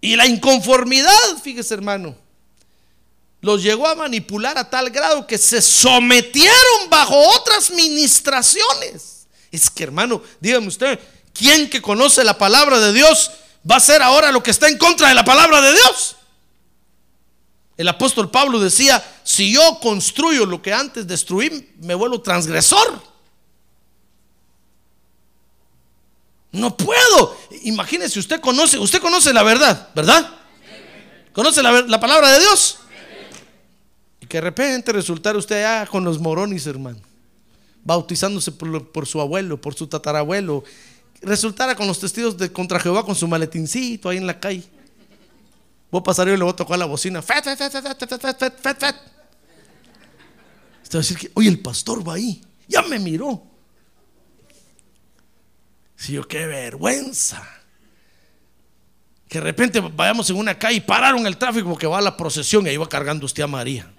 Y la inconformidad, fíjese hermano, los llegó a manipular a tal grado que se sometieron bajo otras ministraciones. Es que hermano, dígame usted, ¿quién que conoce la palabra de Dios va a hacer ahora lo que está en contra de la palabra de Dios? El apóstol Pablo decía, si yo construyo lo que antes destruí, me vuelvo transgresor. No puedo. Imagínese, usted conoce, usted conoce la verdad, ¿verdad? ¿Conoce la, palabra de Dios? que de repente resultara usted allá con los moronis, hermano, bautizándose por, su abuelo, por su tatarabuelo, resultara con los testigos de contra Jehová con su maletincito ahí en la calle. Voy a pasar yo y le voy a tocar la bocina. Fet, fet, fet, fet, fet, fet, Usted va a decir que, oye, el pastor va ahí. Ya me miró. Si yo, oh, qué vergüenza. Que de repente vayamos en una calle y pararon el tráfico porque va la procesión y ahí va cargando usted a María.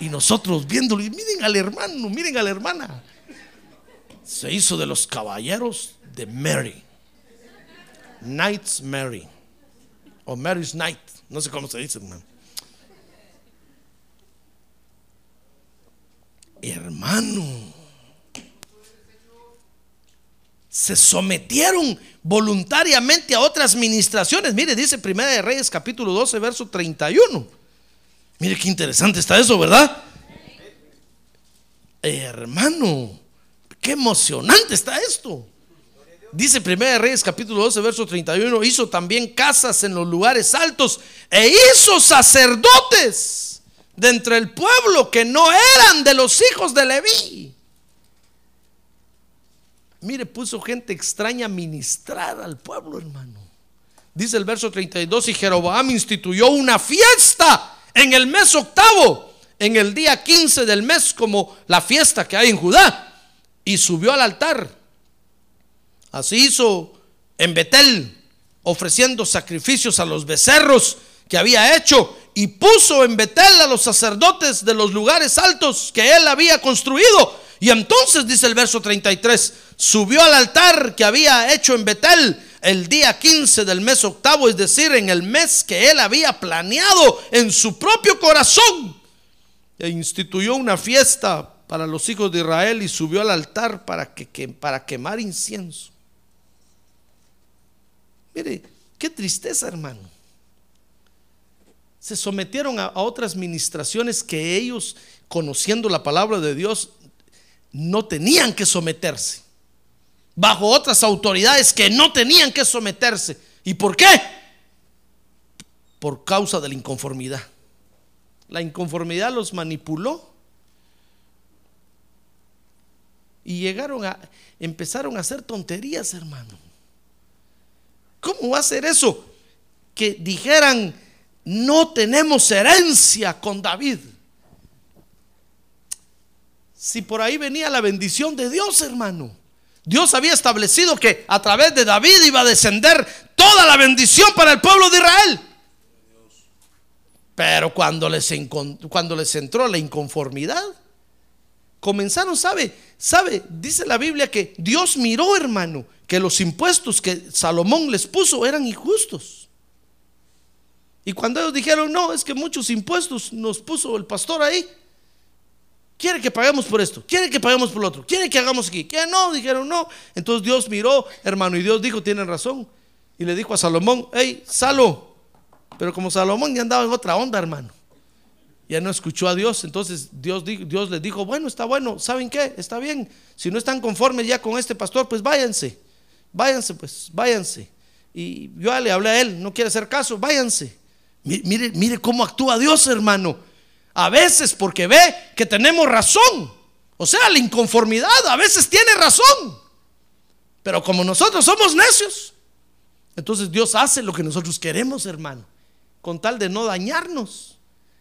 Y nosotros viéndolo, y miren al hermano, miren a la hermana. Se hizo de los caballeros de Mary. Knights Mary. O Mary's Knight. No sé cómo se dice, hermano. Hermano se sometieron voluntariamente a otras ministraciones. Mire, dice Primera de Reyes capítulo 12, verso 31. Mire qué interesante está eso, ¿verdad? hermano, qué emocionante está esto. Dice Primera de Reyes capítulo 12, verso 31, hizo también casas en los lugares altos e hizo sacerdotes de entre el pueblo que no eran de los hijos de Leví. Mire, puso gente extraña a ministrar al pueblo, hermano. Dice el verso 32, y Jeroboam instituyó una fiesta en el mes octavo, en el día 15 del mes, como la fiesta que hay en Judá, y subió al altar. Así hizo en Betel, ofreciendo sacrificios a los becerros que había hecho, y puso en Betel a los sacerdotes de los lugares altos que él había construido. Y entonces dice el verso 33, subió al altar que había hecho en Betel el día 15 del mes octavo, es decir, en el mes que él había planeado en su propio corazón. E instituyó una fiesta para los hijos de Israel y subió al altar para, que, para quemar incienso. Mire, qué tristeza, hermano. Se sometieron a, a otras ministraciones que ellos, conociendo la palabra de Dios, no tenían que someterse. Bajo otras autoridades que no tenían que someterse. ¿Y por qué? Por causa de la inconformidad. La inconformidad los manipuló y llegaron a empezaron a hacer tonterías, hermano. ¿Cómo va a ser eso? Que dijeran, no tenemos herencia con David. Si por ahí venía la bendición de Dios, hermano. Dios había establecido que a través de David iba a descender toda la bendición para el pueblo de Israel. Pero cuando les, entró la inconformidad, comenzaron, ¿sabe? ¿Sabe? Dice la Biblia que Dios miró, hermano, que los impuestos que Salomón les puso eran injustos. Y cuando ellos dijeron, no, es que muchos impuestos nos puso el pastor ahí, quiere que paguemos por esto, quiere que paguemos por lo otro, quiere que hagamos aquí, que no, dijeron no. Entonces Dios miró, hermano, y Dios dijo, tienen razón. Y le dijo a Salomón, hey, Salo. Pero como Salomón ya andaba en otra onda, hermano ya no escuchó a Dios. Entonces Dios, Dios dijo, bueno, está bueno, ¿saben qué? Está bien. Si no están conformes ya con este pastor, pues váyanse. Váyanse, pues, váyanse. Y yo le hablé a él, no quiere hacer caso, váyanse. Mire, mire cómo actúa Dios, hermano. A veces porque ve que tenemos razón. O sea, la inconformidad a veces tiene razón. Pero como nosotros somos necios, entonces Dios hace lo que nosotros queremos, hermano, con tal de no dañarnos.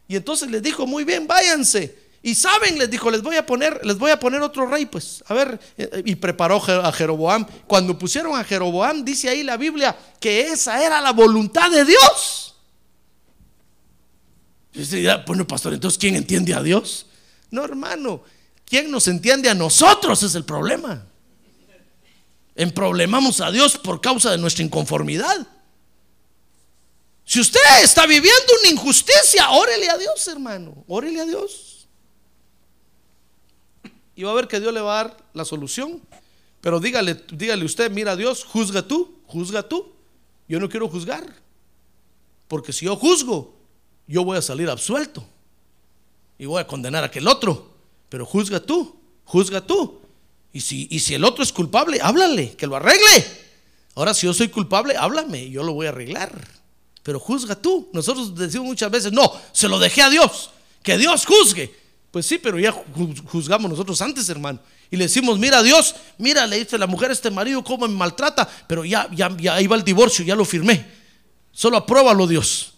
Y entonces les dijo, muy bien, váyanse. Y saben, les dijo, les voy a poner, les voy a poner otro rey, pues. A ver, eh, y preparó a Jeroboam. Cuando pusieron a Jeroboam, dice ahí la Biblia que esa era la voluntad de Dios. Bueno, pastor, entonces ¿quién entiende a Dios? No, hermano, ¿quién nos entiende a nosotros es el problema? Emproblemamos a Dios por causa de nuestra inconformidad. Si usted está viviendo una injusticia, órele a Dios, hermano. Órele a Dios. Y va a ver que Dios le va a dar la solución. Pero dígale, dígale usted, mira Dios, juzga tú, juzga tú. Yo no quiero juzgar. Porque si yo juzgo, yo voy a salir absuelto. Y voy a condenar a aquel otro. Pero juzga tú, juzga tú. Y si, y si el otro es culpable, háblale, que lo arregle. Ahora, si yo soy culpable, háblame, yo lo voy a arreglar pero juzga tú. Nosotros decimos muchas veces, no, se lo dejé a Dios, que Dios juzgue. Pues sí, pero ya juzgamos nosotros antes, hermano. Y le decimos, mira Dios, mira, le dice la mujer a este marido cómo me maltrata, pero ya, ya, ya va el divorcio, ya lo firmé. Solo apruébalo Dios.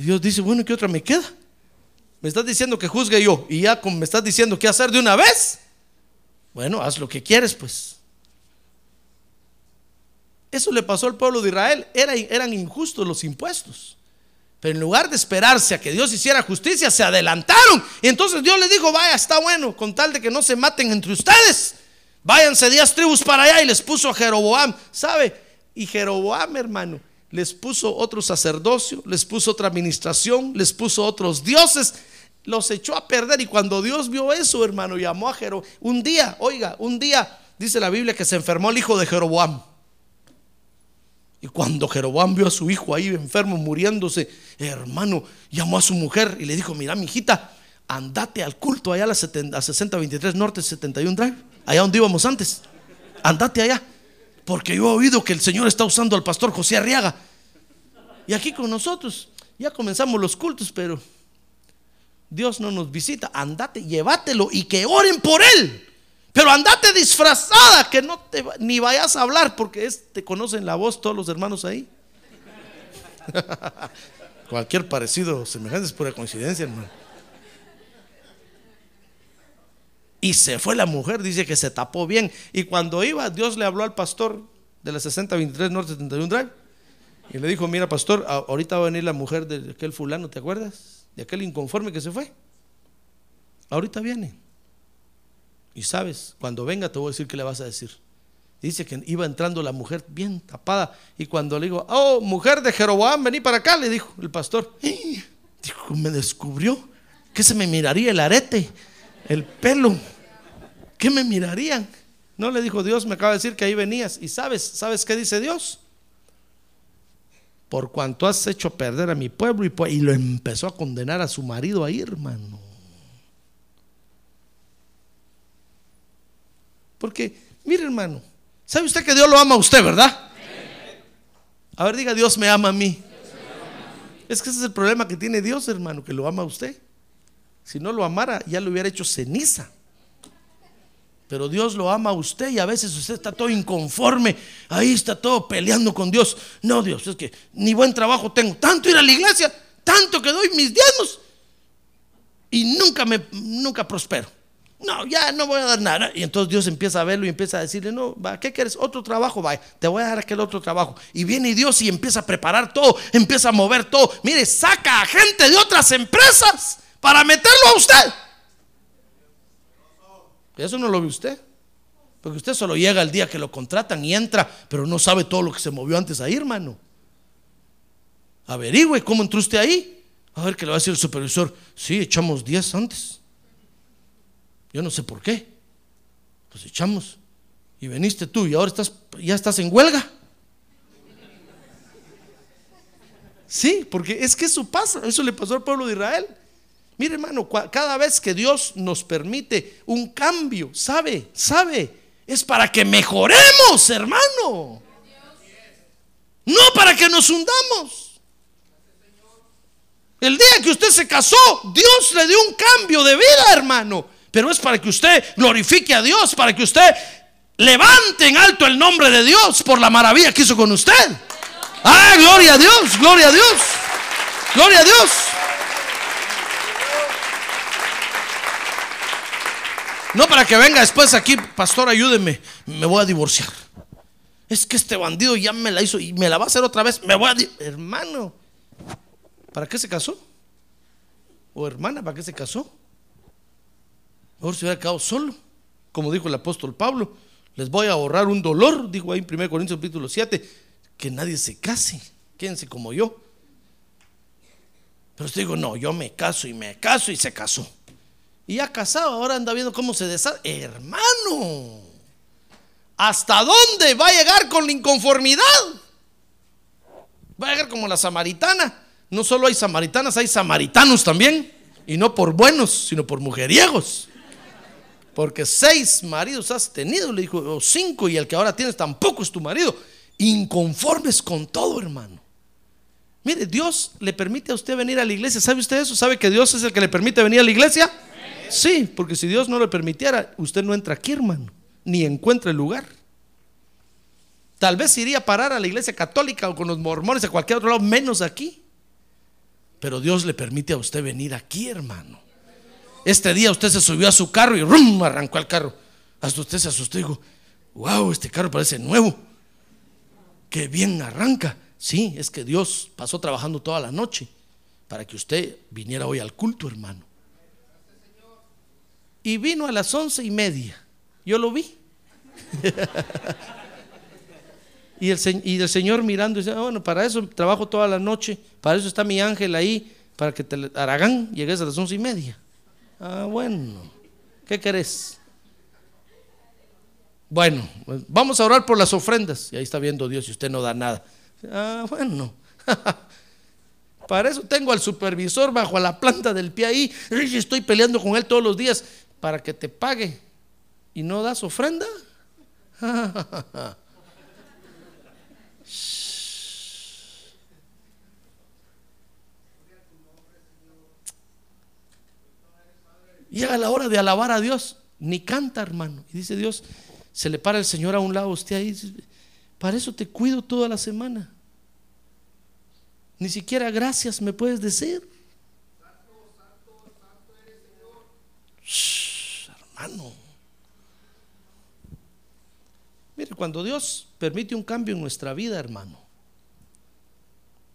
Y Dios dice, bueno, ¿qué otra me queda? Me estás diciendo que juzgue yo y ya me estás diciendo qué hacer de una vez. Bueno, haz lo que quieres, pues. Eso le pasó al pueblo de Israel. eran injustos los impuestos. Pero en lugar de esperarse a que Dios hiciera justicia, se adelantaron. Y entonces Dios les dijo, vaya, está bueno, con tal de que no se maten entre ustedes. Váyanse diez tribus para allá y les puso a Jeroboam. ¿Sabe? Y Jeroboam, hermano, les puso otro sacerdocio, les puso otra administración, les puso otros dioses. Los echó a perder. Y cuando Dios vio eso, hermano, llamó a Jeroboam. Un día, oiga, un día, dice la Biblia que se enfermó el hijo de Jeroboam. Y cuando Jeroboam vio a su hijo ahí enfermo, muriéndose, hermano, llamó a su mujer y le dijo, mira, mi hijita, andate al culto allá a la 6023 Norte 71 Drive, allá donde íbamos antes. Andate allá, porque yo he oído que el Señor está usando al pastor José Arriaga. Y aquí con nosotros, ya comenzamos los cultos, pero Dios no nos visita. Andate, llévatelo y que oren por él. Pero andate disfrazada, que no te ni vayas a hablar, porque te conocen la voz todos los hermanos ahí. (laughs) Cualquier parecido semejante es pura coincidencia, hermano. Y se fue la mujer, dice que se tapó bien. Y cuando iba, Dios le habló al pastor de la 6023 Norte 71 Drive. Y le dijo, mira pastor, ahorita va a venir la mujer de aquel fulano, ¿te acuerdas? De aquel inconforme que se fue. Ahorita viene. Y sabes, cuando venga te voy a decir qué le vas a decir. Dice que iba entrando la mujer bien tapada. Y cuando le digo, oh, mujer de Jeroboam, vení para acá, le dijo el pastor. (gasps) Dijo, me descubrió. ¿Qué se me miraría el arete? El pelo. ¿Qué me mirarían? No le dijo Dios, me acaba de decir que ahí venías. Y sabes, ¿sabes qué dice Dios? Por cuanto has hecho perder a mi pueblo y, lo empezó a condenar a su marido ahí, hermano. Porque, mire hermano, ¿Sabe usted que Dios lo ama a usted, verdad? A ver, diga, Dios me ama a mí. Es que ese es el problema que tiene Dios, hermano, que lo ama a usted. Si no lo amara, ya lo hubiera hecho ceniza. Pero Dios lo ama a usted y a veces usted está todo inconforme. Ahí está todo peleando con Dios. No, Dios, es que ni buen trabajo tengo. Tanto ir a la iglesia, tanto que doy mis diezmos. Y nunca me nunca prospero. No, ya no voy a dar nada. Y entonces Dios empieza a verlo y empieza a decirle, no, va, ¿qué quieres? Otro trabajo, va, te voy a dar aquel otro trabajo. Y viene Dios y empieza a preparar todo, empieza a mover todo. Mire, saca a gente de otras empresas para meterlo a usted. Eso no lo ve usted. Porque usted solo llega el día que lo contratan y entra, pero no sabe todo lo que se movió antes ahí, hermano. Averigüe cómo entró usted ahí. A ver qué le va a decir el supervisor. Sí, echamos 10 antes. Yo no sé por qué. Pues echamos. Y veniste tú y ahora estás, ya estás en huelga. Sí, porque es que eso pasa. Eso le pasó al pueblo de Israel. Mire, hermano, cada vez que Dios nos permite un cambio, sabe, sabe, es para que mejoremos, hermano. No para que nos hundamos. El día que usted se casó, Dios le dio un cambio de vida, hermano. Pero es para que usted glorifique a Dios, para que usted levante en alto el nombre de Dios por la maravilla que hizo con usted. Ah, gloria a Dios, gloria a Dios, gloria a Dios. No para que venga después aquí, pastor, ayúdeme, me voy a divorciar. Es que este bandido ya me la hizo y me la va a hacer otra vez. Me voy a... Hermano, ¿para qué se casó? O hermana, ¿para qué se casó? Mejor se hubiera quedado solo. Como dijo el apóstol Pablo, les voy a ahorrar un dolor, dijo ahí en 1 Corintios capítulo 7, que nadie se case, quédense como yo. Pero usted digo, no, yo me caso y me caso y se casó. Y ya casado, ahora anda viendo cómo se deshace. Hermano, ¿hasta dónde va a llegar con la inconformidad? Va a llegar como la samaritana. No solo hay samaritanas, hay samaritanos también. Y no por buenos, sino por mujeriegos. Porque seis maridos has tenido, le dijo, o cinco, y el que ahora tienes tampoco es tu marido. Inconformes con todo, hermano. Mire, Dios le permite a usted venir a la iglesia. ¿Sabe usted eso? ¿Sabe que Dios es el que le permite venir a la iglesia? Sí, porque si Dios no le permitiera, usted no entra aquí, hermano, ni encuentra el lugar. Tal vez iría a parar a la iglesia católica o con los mormones a cualquier otro lado, menos aquí. Pero Dios le permite a usted venir aquí, hermano. Este día usted se subió a su carro y ¡rum! arrancó el carro. Hasta usted se asustó y dijo, wow, este carro parece nuevo. Qué bien arranca. Sí, es que Dios pasó trabajando toda la noche para que usted viniera hoy al culto, hermano. Y vino a las once y media. Yo lo vi. (laughs) y, el, Señor mirando dice, ah, bueno, para eso trabajo toda la noche, para eso está mi ángel ahí, para que te, Aragán llegues a las once y media. Ah, bueno, ¿qué querés? Bueno, pues, vamos a orar por las ofrendas. Y ahí está viendo Dios y usted no da nada. Ah, bueno. (laughs) Para eso tengo al supervisor bajo la planta del pie ahí. Estoy peleando con él todos los días para que te pague y no das ofrenda. (laughs) Llega la hora de alabar a Dios, ni canta, hermano. Y dice Dios, se le para el Señor a un lado, usted ahí, para eso te cuido toda la semana. Ni siquiera gracias me puedes decir. Mire, cuando Dios permite un cambio en nuestra vida, hermano,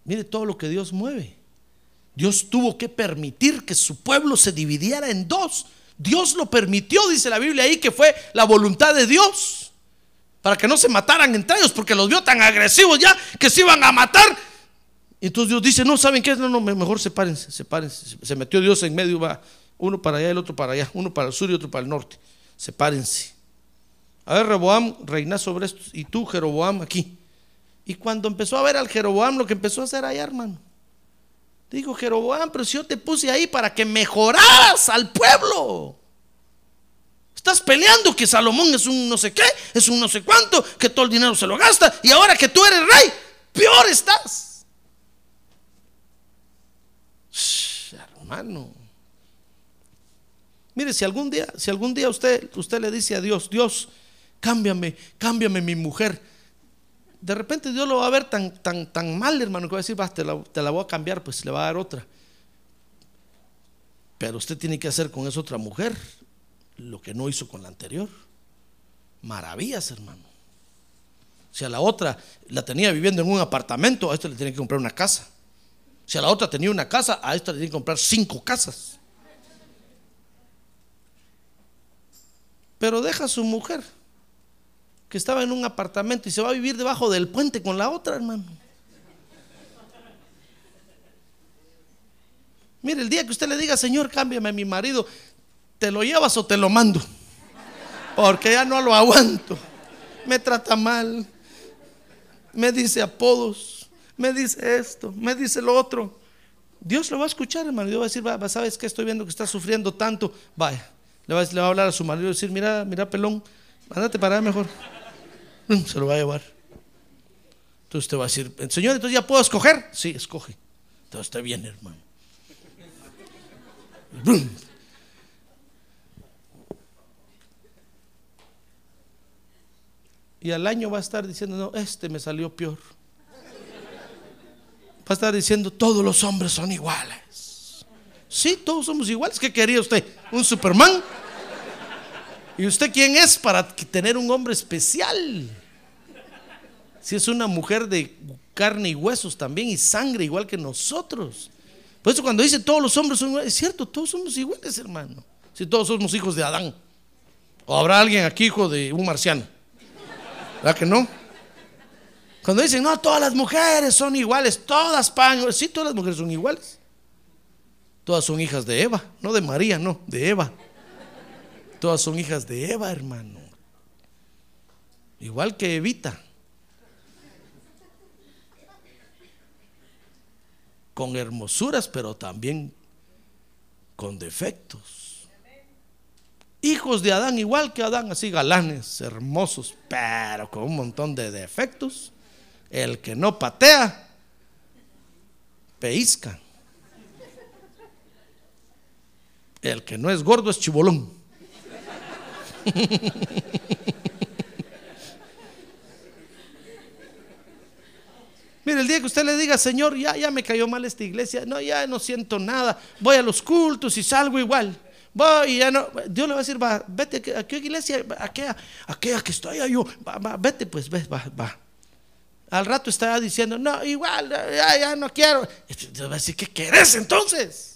mire todo lo que Dios mueve. Dios tuvo que permitir que su pueblo se dividiera en dos. Dios lo permitió, dice la Biblia ahí, que fue la voluntad de Dios. Para que no se mataran entre ellos, porque los vio tan agresivos ya que se iban a matar. Entonces Dios dice, no, ¿saben qué? No, no, mejor sepárense, sepárense. Se metió Dios en medio, va uno para allá, el otro para allá, uno para el sur y otro para el norte. Sepárense. A ver, Reboam reina sobre esto, y tú, Jeroboam, aquí. Y cuando empezó a ver al Jeroboam, lo que empezó a hacer allá, hermano, dijo Jeroboam, pero si yo te puse ahí para que mejoraras al pueblo. Estás peleando que Salomón es un no sé qué, es un no sé cuánto, que todo el dinero se lo gasta y ahora que tú eres rey, peor estás. Hermano. Mire, si algún día, si algún día usted, usted le dice a Dios, Dios, cámbiame, cámbiame mi mujer. De repente Dios lo va a ver tan, tan, tan mal, hermano, que va a decir, va, te la, te la voy a cambiar, pues le va a dar otra. Pero usted tiene que hacer con esa otra mujer lo que no hizo con la anterior. Maravillas, hermano. Si a la otra la tenía viviendo en un apartamento, a esta le tiene que comprar una casa. Si a la otra tenía una casa, a esta le tiene que comprar cinco casas. Pero deja a su mujer, que estaba en un apartamento y se va a vivir debajo del puente con la otra, hermano. Mire, el día que usted le diga, Señor, cámbiame a mi marido, ¿te lo llevas o te lo mando? Porque ya no lo aguanto. Me trata mal. Me dice apodos. Me dice esto. Me dice lo otro. Dios lo va a escuchar, hermano. Dios va a decir, ¿sabes qué? Estoy viendo que está sufriendo tanto. Vaya. Le va, le va a hablar a su marido y decir, mira, mira, pelón, mándate para allá mejor. Mm, Se lo va a llevar. Entonces te va a decir, Señor, entonces ya puedo escoger. Sí, escoge. Entonces está bien, hermano. Y al año va a estar diciendo, no, este me salió peor. Va a estar diciendo, todos los hombres son iguales. Sí, todos somos iguales. ¿Qué quería usted? ¿Un Superman? ¿Y usted quién es para tener un hombre especial? Si es una mujer de carne y huesos también y sangre igual que nosotros. Por eso cuando dice todos los hombres son iguales, es cierto, todos somos iguales, hermano. Si todos somos hijos de Adán. O habrá alguien aquí hijo de un marciano. ¿Verdad que no? Cuando dicen, no, todas las mujeres son iguales, todas pagan. Sí, todas las mujeres son iguales. Todas son hijas de Eva, no de María, no, de Eva. Todas son hijas de Eva, hermano. Igual que Evita. Con hermosuras, pero también con defectos. Hijos de Adán, igual que Adán, así galanes, hermosos, pero con un montón de defectos. El que no patea, peisca. El que no es gordo es chibolón. (laughs) Mire, el día que usted le diga, Señor, ya, ya me cayó mal esta iglesia, no, ya no siento nada, voy a los cultos y salgo igual. Voy y ya no, Dios le va a decir, va, vete, ¿a qué iglesia? ¿A qué? ¿A qué? ¿A qué estoy yo? Va, va, vete, pues, ve, va, va. Al rato está diciendo, no, igual, ya, ya no quiero. Dios va a decir, ¿qué querés entonces?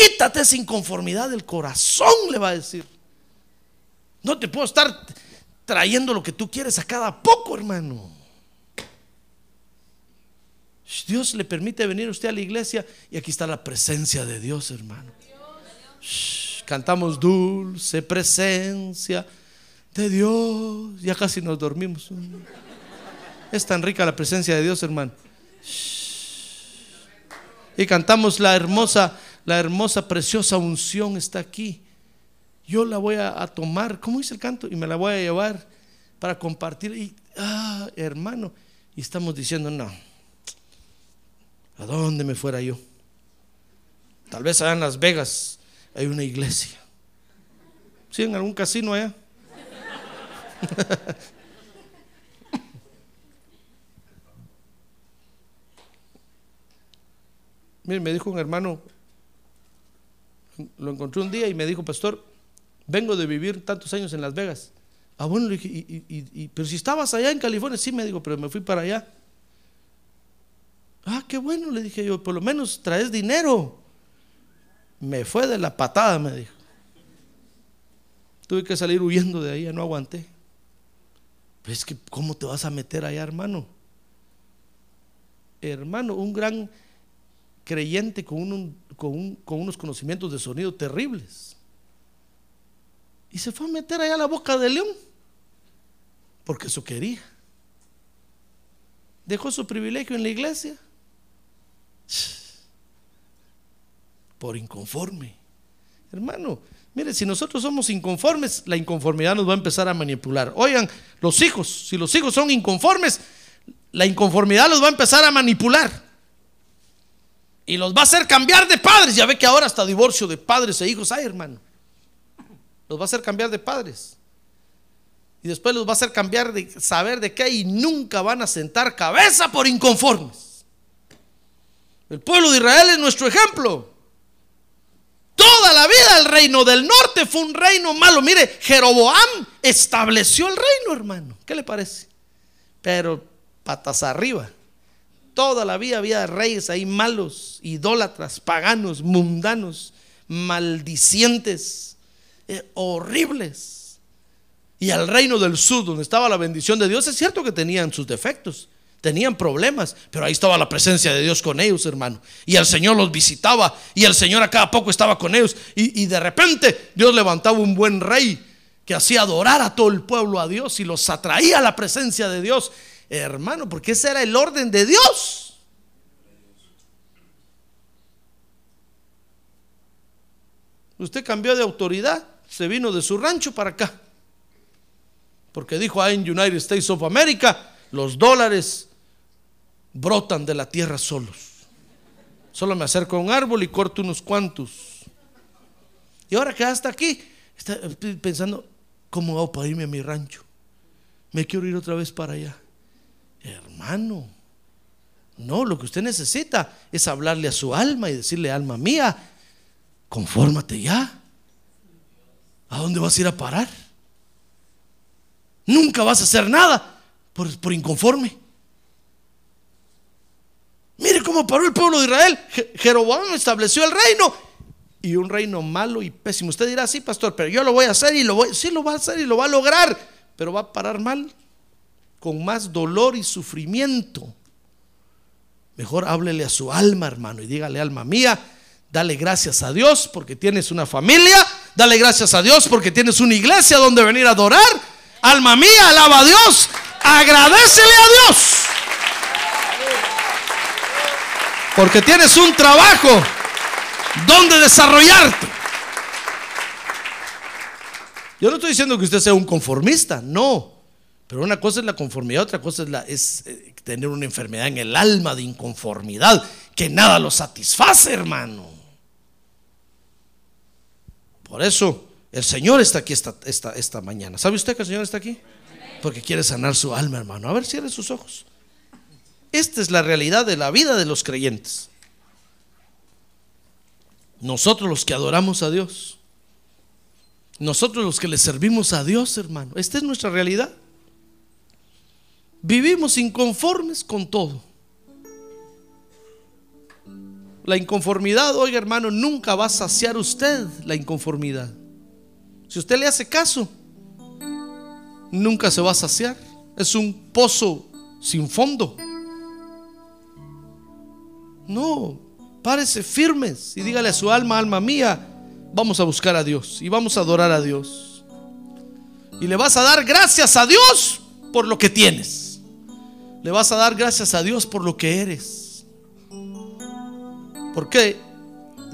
Quítate esa inconformidad del corazón, le va a decir. No te puedo estar trayendo lo que tú quieres a cada poco, hermano. Dios le permite venir usted a la iglesia y aquí está la presencia de Dios, hermano. Cantamos dulce presencia de Dios. Ya casi nos dormimos. Es tan rica la presencia de Dios, hermano. Y cantamos la hermosa, la hermosa, preciosa unción está aquí. Yo la voy a, tomar, ¿cómo dice el canto? Y me la voy a llevar para compartir. Y, ah, hermano, y estamos diciendo, no, ¿a dónde me fuera yo? Tal vez allá en Las Vegas hay una iglesia. ¿Sí? En algún casino allá. (laughs) Mire, me dijo un hermano, lo encontré un día y me dijo, pastor, vengo de vivir tantos años en Las Vegas. Ah, bueno, le dije, y, pero si estabas allá en California, sí, me dijo, pero me fui para allá. Ah, qué bueno, le dije yo, por lo menos traes dinero. Me fue de la patada, me dijo. Tuve que salir huyendo de ahí, no aguanté. Pero es que, ¿cómo te vas a meter allá, hermano? Hermano, un gran creyente con, un, con, un, con unos conocimientos de sonido terribles. Y se fue a meter allá a la boca del león. Porque eso quería. Dejó su privilegio en la iglesia. por inconforme. Hermano, mire, si nosotros somos inconformes, la inconformidad nos va a empezar a manipular. Oigan, los hijos, si los hijos son inconformes, la inconformidad los va a empezar a manipular. Y los va a hacer cambiar de padres. Ya ve que ahora hasta divorcio de padres e hijos hay, hermano. Los va a hacer cambiar de padres. Y después los va a hacer cambiar de saber de qué y nunca van a sentar cabeza por inconformes. El pueblo de Israel es nuestro ejemplo. Toda la vida el reino del norte fue un reino malo. Mire, Jeroboam estableció el reino, hermano. ¿Qué le parece? Pero patas arriba. Toda la vida había reyes ahí malos, idólatras, paganos, mundanos, maldicientes, eh, horribles. Y al reino del sur, donde estaba la bendición de Dios, es cierto que tenían sus defectos, tenían problemas, pero ahí estaba la presencia de Dios con ellos, hermano. Y el Señor los visitaba y el Señor a cada poco estaba con ellos. Y, y de repente Dios levantaba un buen rey que hacía adorar a todo el pueblo a Dios y los atraía a la presencia de Dios. Hermano, porque ese era el orden de Dios. Usted cambió de autoridad, se vino de su rancho para acá. Porque dijo ahí en United States of America, los dólares brotan de la tierra solos. Solo me acerco a un árbol y corto unos cuantos. Y ahora que hasta aquí, está pensando, ¿cómo hago para irme a mi rancho? Me quiero ir otra vez para allá. Hermano, no, lo que usted necesita es hablarle a su alma y decirle, alma mía, confórmate ya. ¿A dónde vas a ir a parar? Nunca vas a hacer nada por, por inconforme. Mire cómo paró el pueblo de Israel. Jeroboam estableció el reino y un reino malo y pésimo. Usted dirá, sí, pastor, pero yo lo voy a hacer y lo voy, sí lo va a hacer y lo va a lograr, pero va a parar mal, con más dolor y sufrimiento. Mejor háblele a su alma, hermano, y dígale, alma mía, dale gracias a Dios porque tienes una familia, dale gracias a Dios porque tienes una iglesia donde venir a adorar. Alma mía, alaba a Dios, agradecele a Dios. Porque tienes un trabajo donde desarrollarte. Yo no estoy diciendo que usted sea un conformista, no. Pero una cosa es la conformidad, otra cosa es, eh, tener una enfermedad en el alma de inconformidad, que nada lo satisface, hermano. Por eso el Señor está aquí esta, esta, esta mañana. ¿Sabe usted que el Señor está aquí? Porque quiere sanar su alma, hermano. A ver, cierre sus ojos. Esta es la realidad de la vida de los creyentes. Nosotros los que adoramos a Dios. Nosotros los que le servimos a Dios, hermano. Esta es nuestra realidad. Vivimos inconformes con todo. La inconformidad, oiga hermano, nunca va a saciar usted la inconformidad. Si usted le hace caso, nunca se va a saciar. Es un pozo sin fondo. No, párese firmes y dígale a su alma, alma mía, vamos a buscar a Dios y vamos a adorar a Dios. Y le vas a dar gracias a Dios por lo que tienes. Le vas a dar gracias a Dios por lo que eres. Porque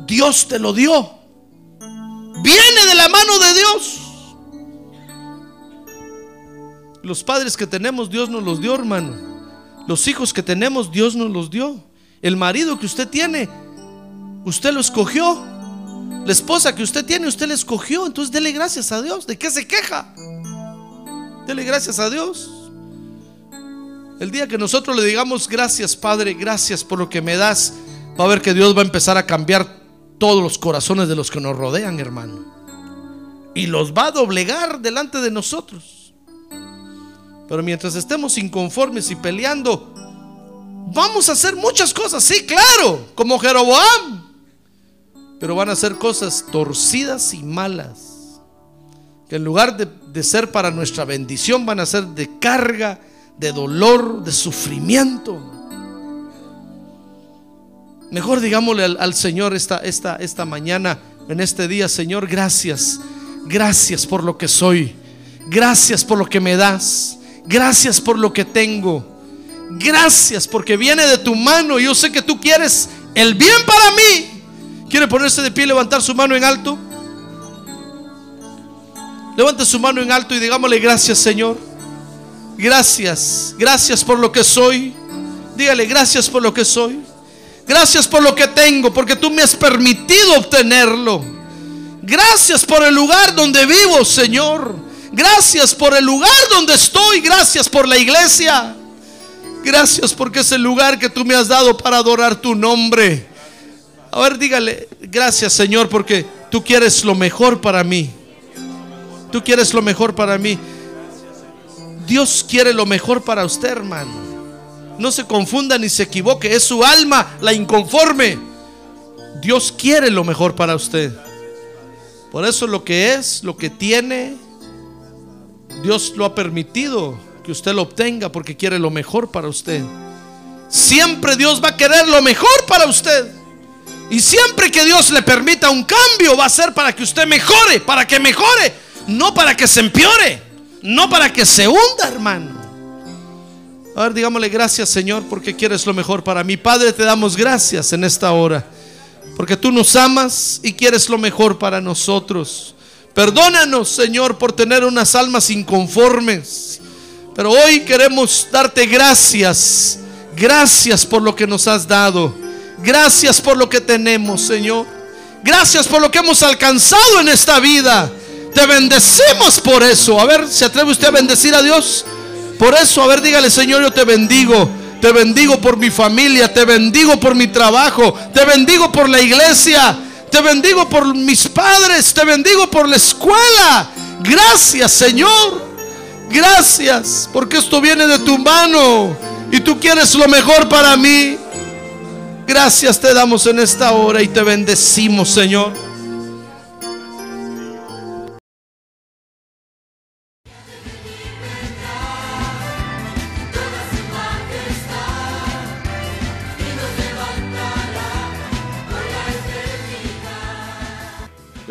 Dios te lo dio. Viene de la mano de Dios. Los padres que tenemos, Dios nos los dio, hermano. Los hijos que tenemos, Dios nos los dio. El marido que usted tiene, usted lo escogió. La esposa que usted tiene, usted la escogió. Entonces dele gracias a Dios. ¿De qué se queja? Dele gracias a Dios. El día que nosotros le digamos gracias Padre, gracias por lo que me das, va a ver que Dios va a empezar a cambiar todos los corazones de los que nos rodean, hermano. Y los va a doblegar delante de nosotros. Pero mientras estemos inconformes y peleando, vamos a hacer muchas cosas, sí, claro, como Jeroboam. Pero van a ser cosas torcidas y malas. Que en lugar de, de ser para nuestra bendición, van a ser de carga de dolor, de sufrimiento. Mejor digámosle al, Señor esta, esta, esta mañana, en este día, Señor, gracias. Gracias por lo que soy. Gracias por lo que me das. Gracias por lo que tengo. Gracias porque viene de tu mano. Yo sé que tú quieres el bien para mí. ¿Quiere ponerse de pie y levantar su mano en alto? Levante su mano en alto y digámosle gracias Señor. Gracias, gracias por lo que soy. Dígale gracias por lo que soy. Gracias por lo que tengo, porque tú me has permitido obtenerlo. Gracias por el lugar donde vivo, Señor. Gracias por el lugar donde estoy. Gracias por la iglesia. Gracias porque es el lugar que tú me has dado para adorar tu nombre. A ver, dígale, gracias Señor porque tú quieres lo mejor para mí. Tú quieres lo mejor para mí. Dios quiere lo mejor para usted, hermano. No se confunda ni se equivoque. Es su alma la inconforme. Dios quiere lo mejor para usted. Por eso lo que es, lo que tiene, Dios lo ha permitido que usted lo obtenga porque quiere lo mejor para usted. Siempre Dios va a querer lo mejor para usted. Y siempre que Dios le permita un cambio va a ser para que usted mejore, para que mejore, no para que se empeore, no para que se hunda, hermano. A ver, digámosle gracias, Señor, porque quieres lo mejor para mí. Padre, te damos gracias en esta hora, porque tú nos amas y quieres lo mejor para nosotros. Perdónanos, Señor, por tener unas almas inconformes. Pero hoy queremos darte gracias. Gracias por lo que nos has dado. Gracias por lo que tenemos, Señor. Gracias por lo que hemos alcanzado en esta vida. Te bendecimos por eso. A ver, ¿se atreve usted a bendecir a Dios? Por eso, a ver, dígale, Señor, yo te bendigo. Te bendigo por mi familia. Te bendigo por mi trabajo. Te bendigo por la iglesia. Te bendigo por mis padres. Te bendigo por la escuela. Gracias, Señor. Gracias. Porque esto viene de tu mano. Y tú quieres lo mejor para mí. Gracias te damos en esta hora y te bendecimos, Señor.